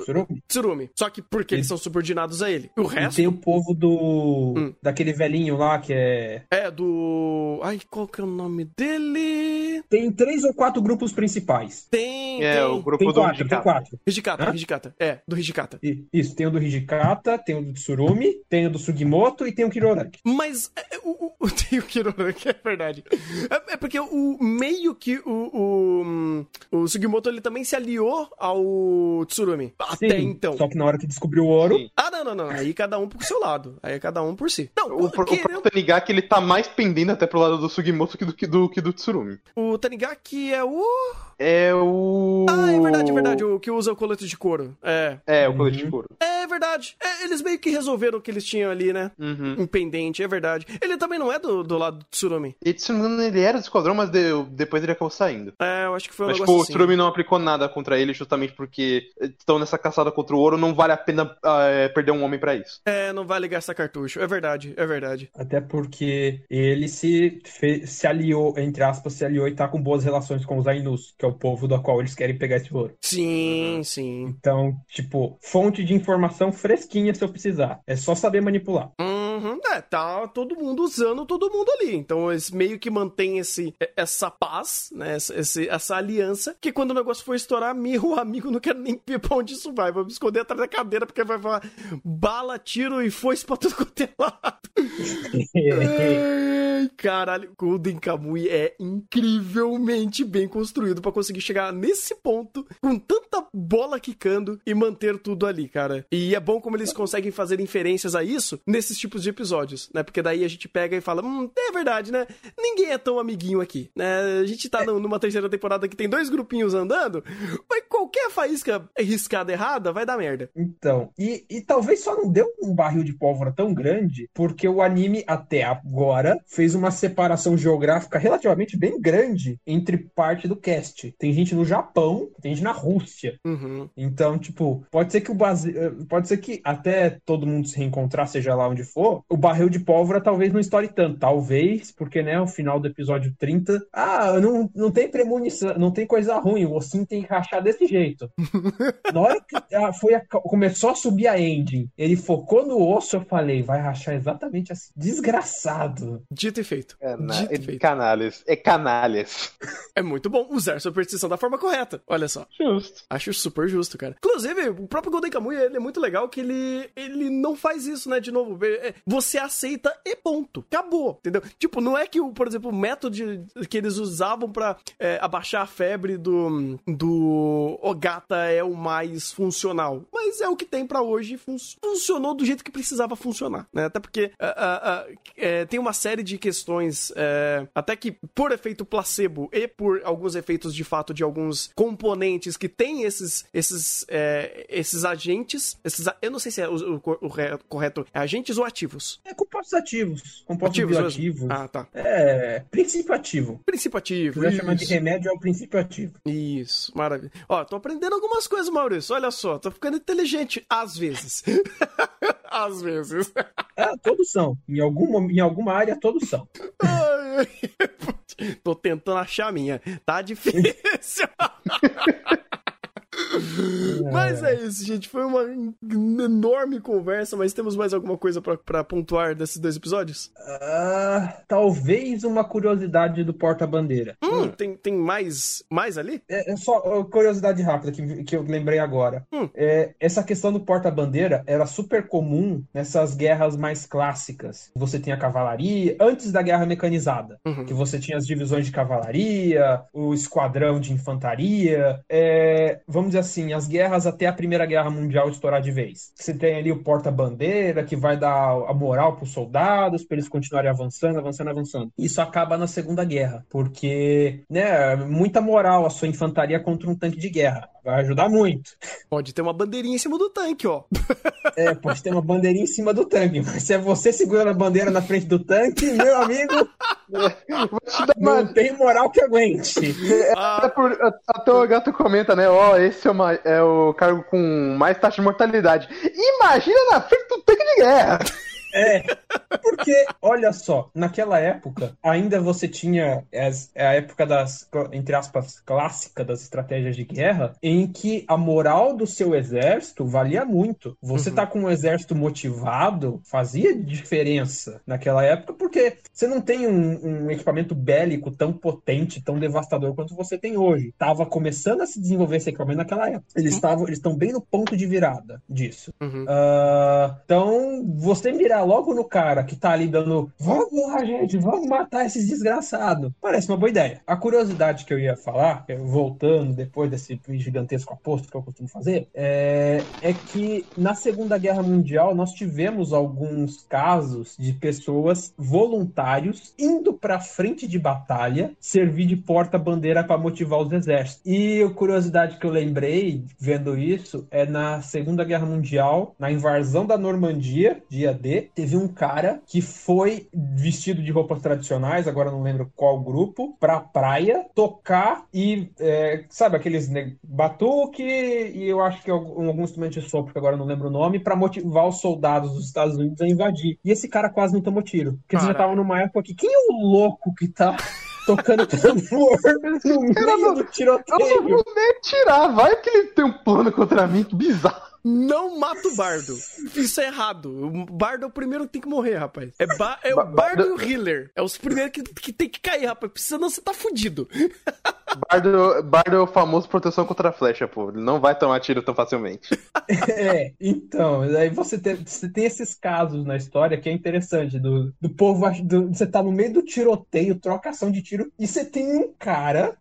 [SPEAKER 4] Surumi.
[SPEAKER 2] Tsurumi. Só que porque eles são subordinados a ele. O
[SPEAKER 4] E
[SPEAKER 2] resto
[SPEAKER 4] tem o povo do.
[SPEAKER 2] Hum.
[SPEAKER 4] daquele velhinho lá que é.
[SPEAKER 2] é do. Ai, qual que é o nome dele?
[SPEAKER 4] Tem três ou quatro grupos principais.
[SPEAKER 2] Tem.
[SPEAKER 3] É,
[SPEAKER 2] tem.
[SPEAKER 3] o grupo
[SPEAKER 4] Tem
[SPEAKER 3] do
[SPEAKER 4] quatro, tem quatro.
[SPEAKER 2] Hijikata,
[SPEAKER 4] Hã?
[SPEAKER 2] Hijikata. É, do Hijikata.
[SPEAKER 4] Isso, tem o do Hijikata, tem o do Tsurumi, tem o do Sugimoto e tem o Kiroranki.
[SPEAKER 2] Mas é, o, o, tem o Kiroranki, é verdade. É, é porque o meio que o, o, o Sugimoto ele também se aliou ao Tsurumi. Até
[SPEAKER 4] Sim,
[SPEAKER 2] então.
[SPEAKER 4] Só que na hora que descobriu o ouro,
[SPEAKER 3] Sim.
[SPEAKER 2] Ah, não, não, não. Aí cada um por seu lado. Aí é cada um por si. Não,
[SPEAKER 3] O, pro- o
[SPEAKER 2] querendo-
[SPEAKER 3] próprio Tanigaki, ele tá mais pendendo até pro lado do Sugimoto que do, que do, que do Tsurumi.
[SPEAKER 2] o Tanigaki é o.
[SPEAKER 3] É o...
[SPEAKER 2] Ah, é verdade, é verdade. O que usa o colete de couro. É.
[SPEAKER 3] É, o
[SPEAKER 4] Uhum.
[SPEAKER 3] colete de couro.
[SPEAKER 2] É verdade. É, eles meio que resolveram o que eles tinham ali, né?
[SPEAKER 3] Uhum.
[SPEAKER 2] Um pendente, é verdade. Ele também não é do, do lado do Tsurumi.
[SPEAKER 3] E engano, ele era do esquadrão, mas de- depois ele acabou saindo.
[SPEAKER 2] É, eu acho que foi um
[SPEAKER 3] Mas, tipo,
[SPEAKER 2] negócio
[SPEAKER 3] o
[SPEAKER 2] assim.
[SPEAKER 3] Tsurumi não aplicou nada contra ele justamente porque estão nessa caçada contra o ouro, não vale a pena ah, é, perder um homem pra isso.
[SPEAKER 2] É, não vai ligar essa cartucho. É verdade, é verdade.
[SPEAKER 4] até porque ele se, se aliou, entre aspas, se aliou e tá com boas relações com os Ainus, que é o povo do qual eles querem pegar esse ouro.
[SPEAKER 2] Sim, sim.
[SPEAKER 4] Então, tipo, fonte de informação fresquinha se eu precisar. É só saber manipular.
[SPEAKER 2] Uhum, é, tá todo mundo usando todo mundo ali. Então eles meio que mantêm esse, essa paz, né? Essa, esse- essa aliança. Que quando o negócio for estourar, meu amigo não quero nem ver pra onde isso vai. Vou me esconder atrás da cadeira, porque vai falar bala, tiro e foice pra tudo quanto é lado. Caralho, Golden Kamuy é incrivelmente bem construído pra conseguir chegar nesse ponto com tanta bola quicando e manter tudo ali, cara. E é bom como eles conseguem fazer inferências a isso nesses tipos de episódios, né? Porque daí a gente pega e fala, hum, é verdade, né? Ninguém é tão amiguinho aqui, né? A gente tá num- numa terceira temporada que tem dois grupinhos andando, mas qualquer faísca riscada errada vai dar merda.
[SPEAKER 4] Então, e, e talvez só não deu um barril de pólvora tão grande, porque o anime até agora fez uma separação geográfica relativamente bem grande entre parte do cast. Tem gente no Japão, tem gente na Rússia.
[SPEAKER 2] Uhum.
[SPEAKER 4] Então, tipo, pode ser que o base... eh, pode ser que até todo mundo se reencontrar, seja lá onde for, o barril de pólvora talvez não estoure tanto. Talvez, porque, né, o final do episódio 30, ah, não, não tem premonição, não tem coisa ruim, o ossinho tem que rachar desse jeito. Na hora que ah, foi a- começou a subir a engine, ele focou no osso, eu falei, vai rachar exatamente assim. Desgraçado.
[SPEAKER 2] Dito e feito. Dito
[SPEAKER 3] é
[SPEAKER 2] e feito.
[SPEAKER 3] canalhas. É canalhas.
[SPEAKER 2] É muito bom usar superstição da forma correta. Olha só.
[SPEAKER 3] Justo.
[SPEAKER 2] Acho super justo, cara. Inclusive, o próprio Golden Kamuy, ele é muito legal que ele, ele não faz isso, né, de novo. É, Você aceita e ponto. Acabou, entendeu? Tipo, não é que, o, por exemplo, o método que eles usavam pra é, abaixar a febre do, do Ogata é o mais funcional. Mas é o que tem pra hoje fun- funcionou do jeito que precisava funcionar, né? Até porque ah, ah, é, tem uma série de questões, é, até que por efeito placebo e por alguns efeitos de fato de alguns componentes que têm esses, esses, é, esses agentes, esses, eu não sei se é o, o o re- correto, é agentes ou ativos.
[SPEAKER 4] É É compostos ativos. Compostos
[SPEAKER 2] Ativos
[SPEAKER 4] bioativos.
[SPEAKER 2] Ah, tá.
[SPEAKER 4] É, princípio ativo.
[SPEAKER 2] Princípio
[SPEAKER 4] Se
[SPEAKER 2] ativo.
[SPEAKER 4] quiser chamar de remédio, é o princípio ativo.
[SPEAKER 2] Isso, maravilha. Ó, tô aprendendo algumas coisas, Maurício. Olha só, tô ficando inteligente às vezes. às vezes.
[SPEAKER 4] É, todos são. Em alguma, em alguma área, todos são.
[SPEAKER 2] Tô tentando achar a minha. Tá difícil. Mas é isso, gente. Foi uma enorme conversa, mas temos mais alguma coisa pra, pra pontuar desses dois episódios?
[SPEAKER 4] Ah, talvez uma curiosidade do porta-bandeira.
[SPEAKER 2] Hum, tem, tem mais, mais ali?
[SPEAKER 4] É, é só curiosidade rápida que, que eu lembrei agora.
[SPEAKER 2] Hum.
[SPEAKER 4] É, essa questão do porta-bandeira era super comum nessas guerras mais clássicas. Você tinha a cavalaria, antes da guerra mecanizada,
[SPEAKER 2] Uhum.
[SPEAKER 4] que você tinha as divisões de cavalaria, o esquadrão de infantaria. é, vamos dizer assim, as guerras até a Primeira Guerra Mundial estourar de vez. Você tem ali o porta-bandeira, que vai dar a moral para os soldados, para eles continuarem avançando, avançando, avançando. Isso acaba na Segunda Guerra, porque, né, muita moral a sua infantaria contra um tanque de guerra. Vai ajudar muito.
[SPEAKER 2] Pode ter uma bandeirinha em cima do tanque, ó.
[SPEAKER 4] É, pode ter uma bandeirinha em cima do tanque, mas se é você segurando a bandeira na frente do tanque, meu amigo,
[SPEAKER 3] Vou te dar uma.
[SPEAKER 4] não tem moral que aguente.
[SPEAKER 3] Até, por, até o gato comenta, né? Ó, esse é, uma- é o cargo com mais taxa de mortalidade. Imagina na frente do tanque de guerra!
[SPEAKER 4] É, porque, olha só, naquela época, ainda você tinha as- a época das, entre aspas, clássica das estratégias de guerra, em que a moral do seu exército valia muito. Você
[SPEAKER 2] Uhum.
[SPEAKER 4] tá com um exército motivado fazia diferença naquela época, porque você não tem um, um equipamento bélico tão potente, tão devastador quanto você tem hoje. Tava começando a se desenvolver esse equipamento naquela época. Eles estavam, eles estão bem no ponto de virada disso.
[SPEAKER 2] Uhum.
[SPEAKER 4] Ah, então, você mirar logo no cara que tá ali dando, vamos lá, gente, vamos matar esses desgraçados. Parece uma boa ideia. A curiosidade que eu ia falar, eh, voltando depois desse gigantesco aposto que eu costumo fazer, é, é que na Segunda Guerra Mundial nós tivemos alguns casos de pessoas voluntários indo pra frente de batalha servir de porta-bandeira para motivar os exércitos. E a curiosidade que eu lembrei vendo isso é na Segunda Guerra Mundial, na invasão da Normandia, dia D, teve um cara que foi vestido de roupas tradicionais, agora não lembro qual grupo, pra praia tocar e, é, sabe, aqueles né, batuque e eu acho que algum, algum instrumento de sopro, que agora eu não lembro o nome, pra motivar os soldados dos Estados Unidos a invadir. E esse cara quase não tomou tiro. Porque eles já
[SPEAKER 2] Caralho.
[SPEAKER 4] estavam numa época que quem é o louco que tá tocando tambor no meio
[SPEAKER 3] não-
[SPEAKER 4] do
[SPEAKER 3] Eu não
[SPEAKER 4] tiroteio?
[SPEAKER 3] vou nem tirar, vai que ele tem um plano contra mim, que bizarro.
[SPEAKER 2] Não mata o bardo. Isso é errado. O bardo é o primeiro que tem que morrer, rapaz. É, ba- é o
[SPEAKER 3] Ba-
[SPEAKER 2] bardo
[SPEAKER 3] bardo-
[SPEAKER 2] e o healer. É os primeiros que, que tem que cair, rapaz. Senão você tá fudido.
[SPEAKER 3] Bardo, Bardo é o famoso proteção contra a flecha, pô. Ele não vai tomar tiro tão facilmente.
[SPEAKER 4] É, então, aí você tem, você tem esses casos na história que é interessante, do, do povo, do- você tá no meio do tiroteio, trocação de tiro, e você tem um cara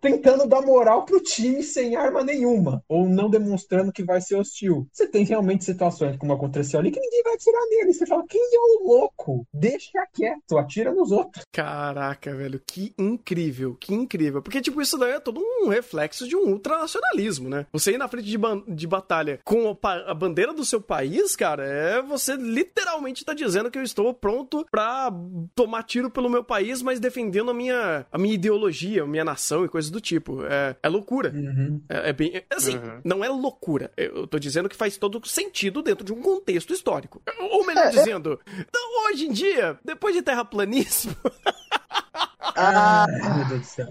[SPEAKER 4] tentando dar moral pro time sem arma nenhuma, ou não demonstrando que vai ser hostil. Você tem realmente situações como aconteceu ali que ninguém vai atirar nele, você fala, quem é o louco? Deixa quieto, atira nos outros.
[SPEAKER 2] Caraca, velho, que incrível, que incrível. Porque, tipo, isso daí é todo um reflexo de um ultranacionalismo, né? Você ir na frente de, de batalha com a, a bandeira do seu país, cara, é você literalmente tá dizendo que eu estou pronto pra tomar tiro pelo meu país, mas defendendo a minha, a minha ideologia, a minha nação e coisas do tipo. É, é loucura. É, é bem. é, Assim,
[SPEAKER 3] Uhum.
[SPEAKER 2] não é loucura. Eu tô dizendo que faz todo sentido dentro de um contexto histórico. Ou melhor dizendo, então, hoje em dia, depois de terraplanismo,
[SPEAKER 3] Ah,
[SPEAKER 4] meu Deus do céu.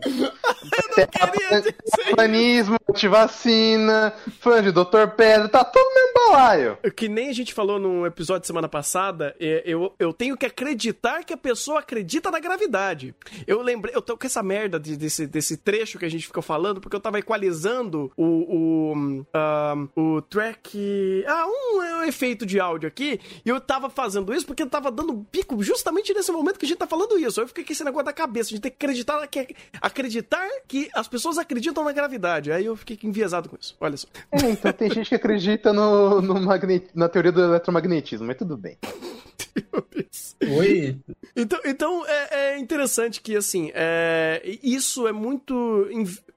[SPEAKER 2] queria dizer.
[SPEAKER 3] Planismo, antivacina, fã de Dr. Pedro, tá todo no mesmo balaio.
[SPEAKER 2] Que nem a gente falou no episódio de semana passada, é, eu, eu tenho que acreditar que a pessoa acredita na gravidade. Eu lembrei, eu tô com essa merda de- desse, desse trecho que a gente ficou falando, porque eu tava equalizando o, o, ah, o track. Ah, um, é um efeito de áudio aqui, e eu tava fazendo isso porque eu tava dando pico justamente nesse momento que a gente tá falando isso. Eu fiquei com esse negócio da cabeça, a gente tem que acreditar que, acreditar que as pessoas acreditam na gravidade. Aí eu fiquei enviesado com isso. Olha só.
[SPEAKER 3] É, então tem gente que acredita no, no na teoria do eletromagnetismo, mas tudo bem.
[SPEAKER 2] Deus.
[SPEAKER 4] Oi.
[SPEAKER 2] Então, então é, é interessante que, assim, é, isso é muito,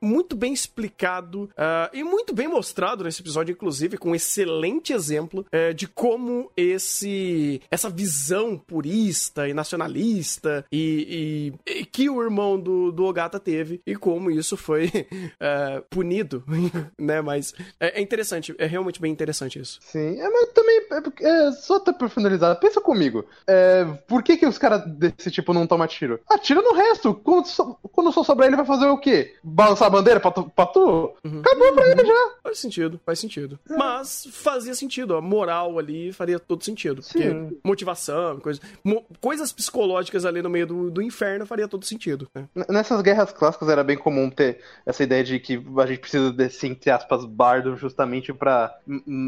[SPEAKER 2] muito bem explicado uh, e muito bem mostrado nesse episódio, inclusive, com um excelente exemplo uh, de como esse essa visão purista e nacionalista e, e, e que o irmão do, do Ogata teve e como isso foi uh, punido, né? Mas é, é, interessante, é realmente bem interessante isso.
[SPEAKER 1] Sim, é, mas também, é, só pra finalizar, pensa comigo, é, por que que os caras desse tipo não tomam tiro? Atira no resto, quando, quando só sobrar ele vai fazer o quê? Balançar a bandeira pra tu? Pra tu? Uhum. Acabou pra ele já.
[SPEAKER 2] Faz sentido, faz sentido. É. Mas fazia sentido, a moral ali faria todo sentido. Sim. Porque motivação, coisa, mo, coisas psicológicas ali no meio do, do inferno faria todo sentido. Né?
[SPEAKER 1] Nessas guerras clássicas era bem comum ter essa ideia de que a gente precisa desse, entre aspas, bardo justamente pra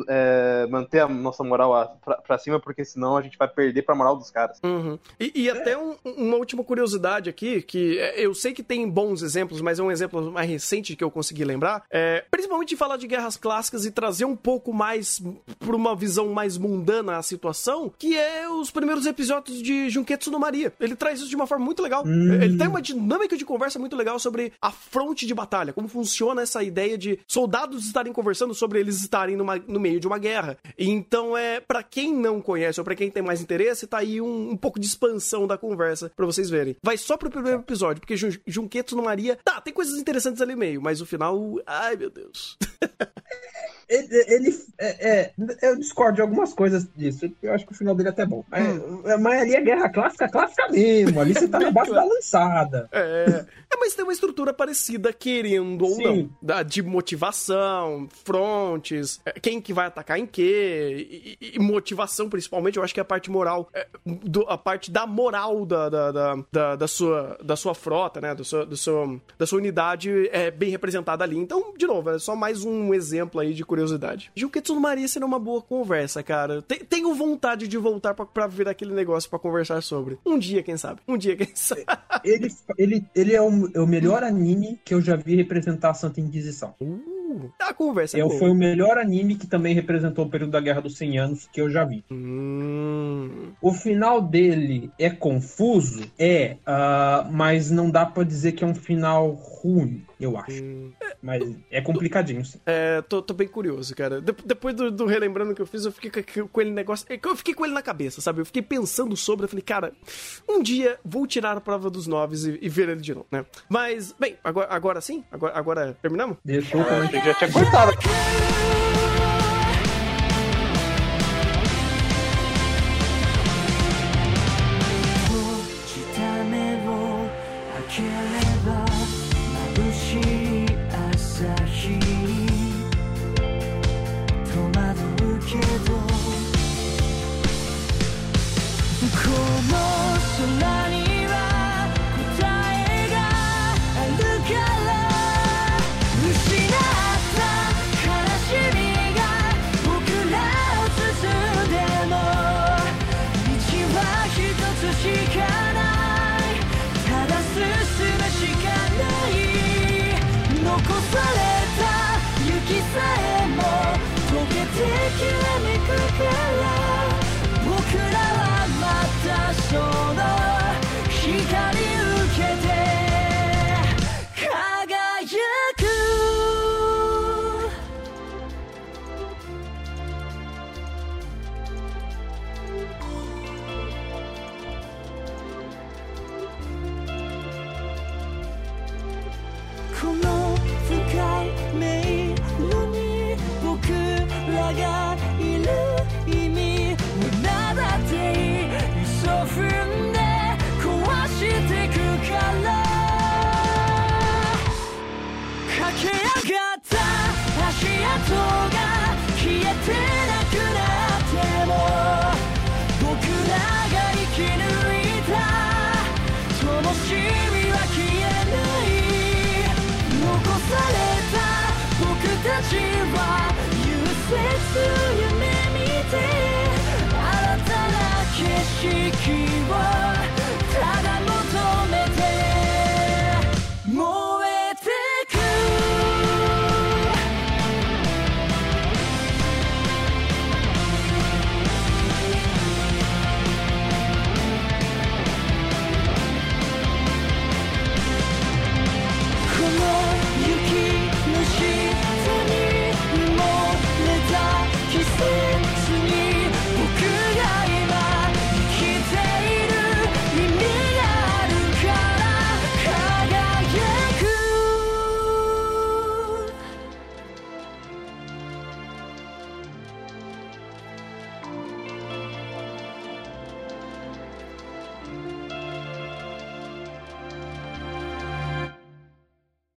[SPEAKER 1] é, manter a nossa moral pra, pra, cima, porque senão a gente vai perder pra moral dos caras.
[SPEAKER 2] Uhum. E, e, até um, uma última curiosidade aqui, que é, eu sei que tem bons exemplos, mas é um exemplo mais recente que eu consegui lembrar, é, principalmente de falar de guerras clássicas e trazer um pouco mais para uma visão mais mundana a situação, que é os primeiros episódios de Junketsu no Maria. Ele traz isso de uma forma muito legal. Hum. Ele tem uma dinâmica de conversa muito legal sobre a fronte de batalha, como funciona essa ideia de soldados estarem conversando sobre eles estarem numa, no meio de uma guerra. Então é para quem não conhece ou para quem tem mais interesse, tá aí um, um pouco de expansão da conversa para vocês verem. Vai só pro primeiro episódio, porque Jun Junketsu no Maria, tá, tem coisas interessantes ali meio, mas o final, ai meu Deus.
[SPEAKER 4] ele, ele é, é, eu discordo de algumas coisas disso. Eu acho que o final dele é até bom. Mas, hum. mas ali é guerra clássica, clássica mesmo. Ali você tá na base da lançada.
[SPEAKER 2] É. é, mas tem uma estrutura parecida, querendo ou Sim. não. Da, de motivação, frontes, é, quem que vai atacar em quê, e, e motivação, principalmente, eu acho que é a parte moral, é, do, a parte da moral da, da, da, da, da sua, da sua frota, né? Do seu, do seu, da sua unidade é bem representada ali. Então, de novo, é só mais um exemplo aí de curiosidade. Junketsu no Maria seria uma boa conversa, cara. Tenho vontade de voltar pra, pra ver aquele negócio para conversar sobre. Um dia, quem sabe? Um dia, quem sabe?
[SPEAKER 4] Ele, ele, ele é, o, é o melhor anime que eu já vi representar a Santa Inquisição.
[SPEAKER 2] Uh a conversa.
[SPEAKER 4] É, foi o melhor anime que também representou o período da Guerra dos 100 Anos que eu já vi.
[SPEAKER 2] Hum.
[SPEAKER 4] O final dele é confuso, é, uh, mas não dá para dizer que é um final ruim eu acho. Hum. Mas é complicadinho, sim.
[SPEAKER 2] É, tô, tô bem curioso, cara. De depois do, do, relembrando que eu fiz, eu fiquei com, com ele negócio. É eu fiquei com ele na cabeça, sabe? Eu fiquei pensando sobre, eu falei, cara, um dia vou tirar a prova dos noves e, e ver ele de novo, né? Mas, bem, agora, agora sim? Agora, agora terminamos?
[SPEAKER 1] Desculpa, ah, já tinha cortado. された。雪さえも溶けて消えない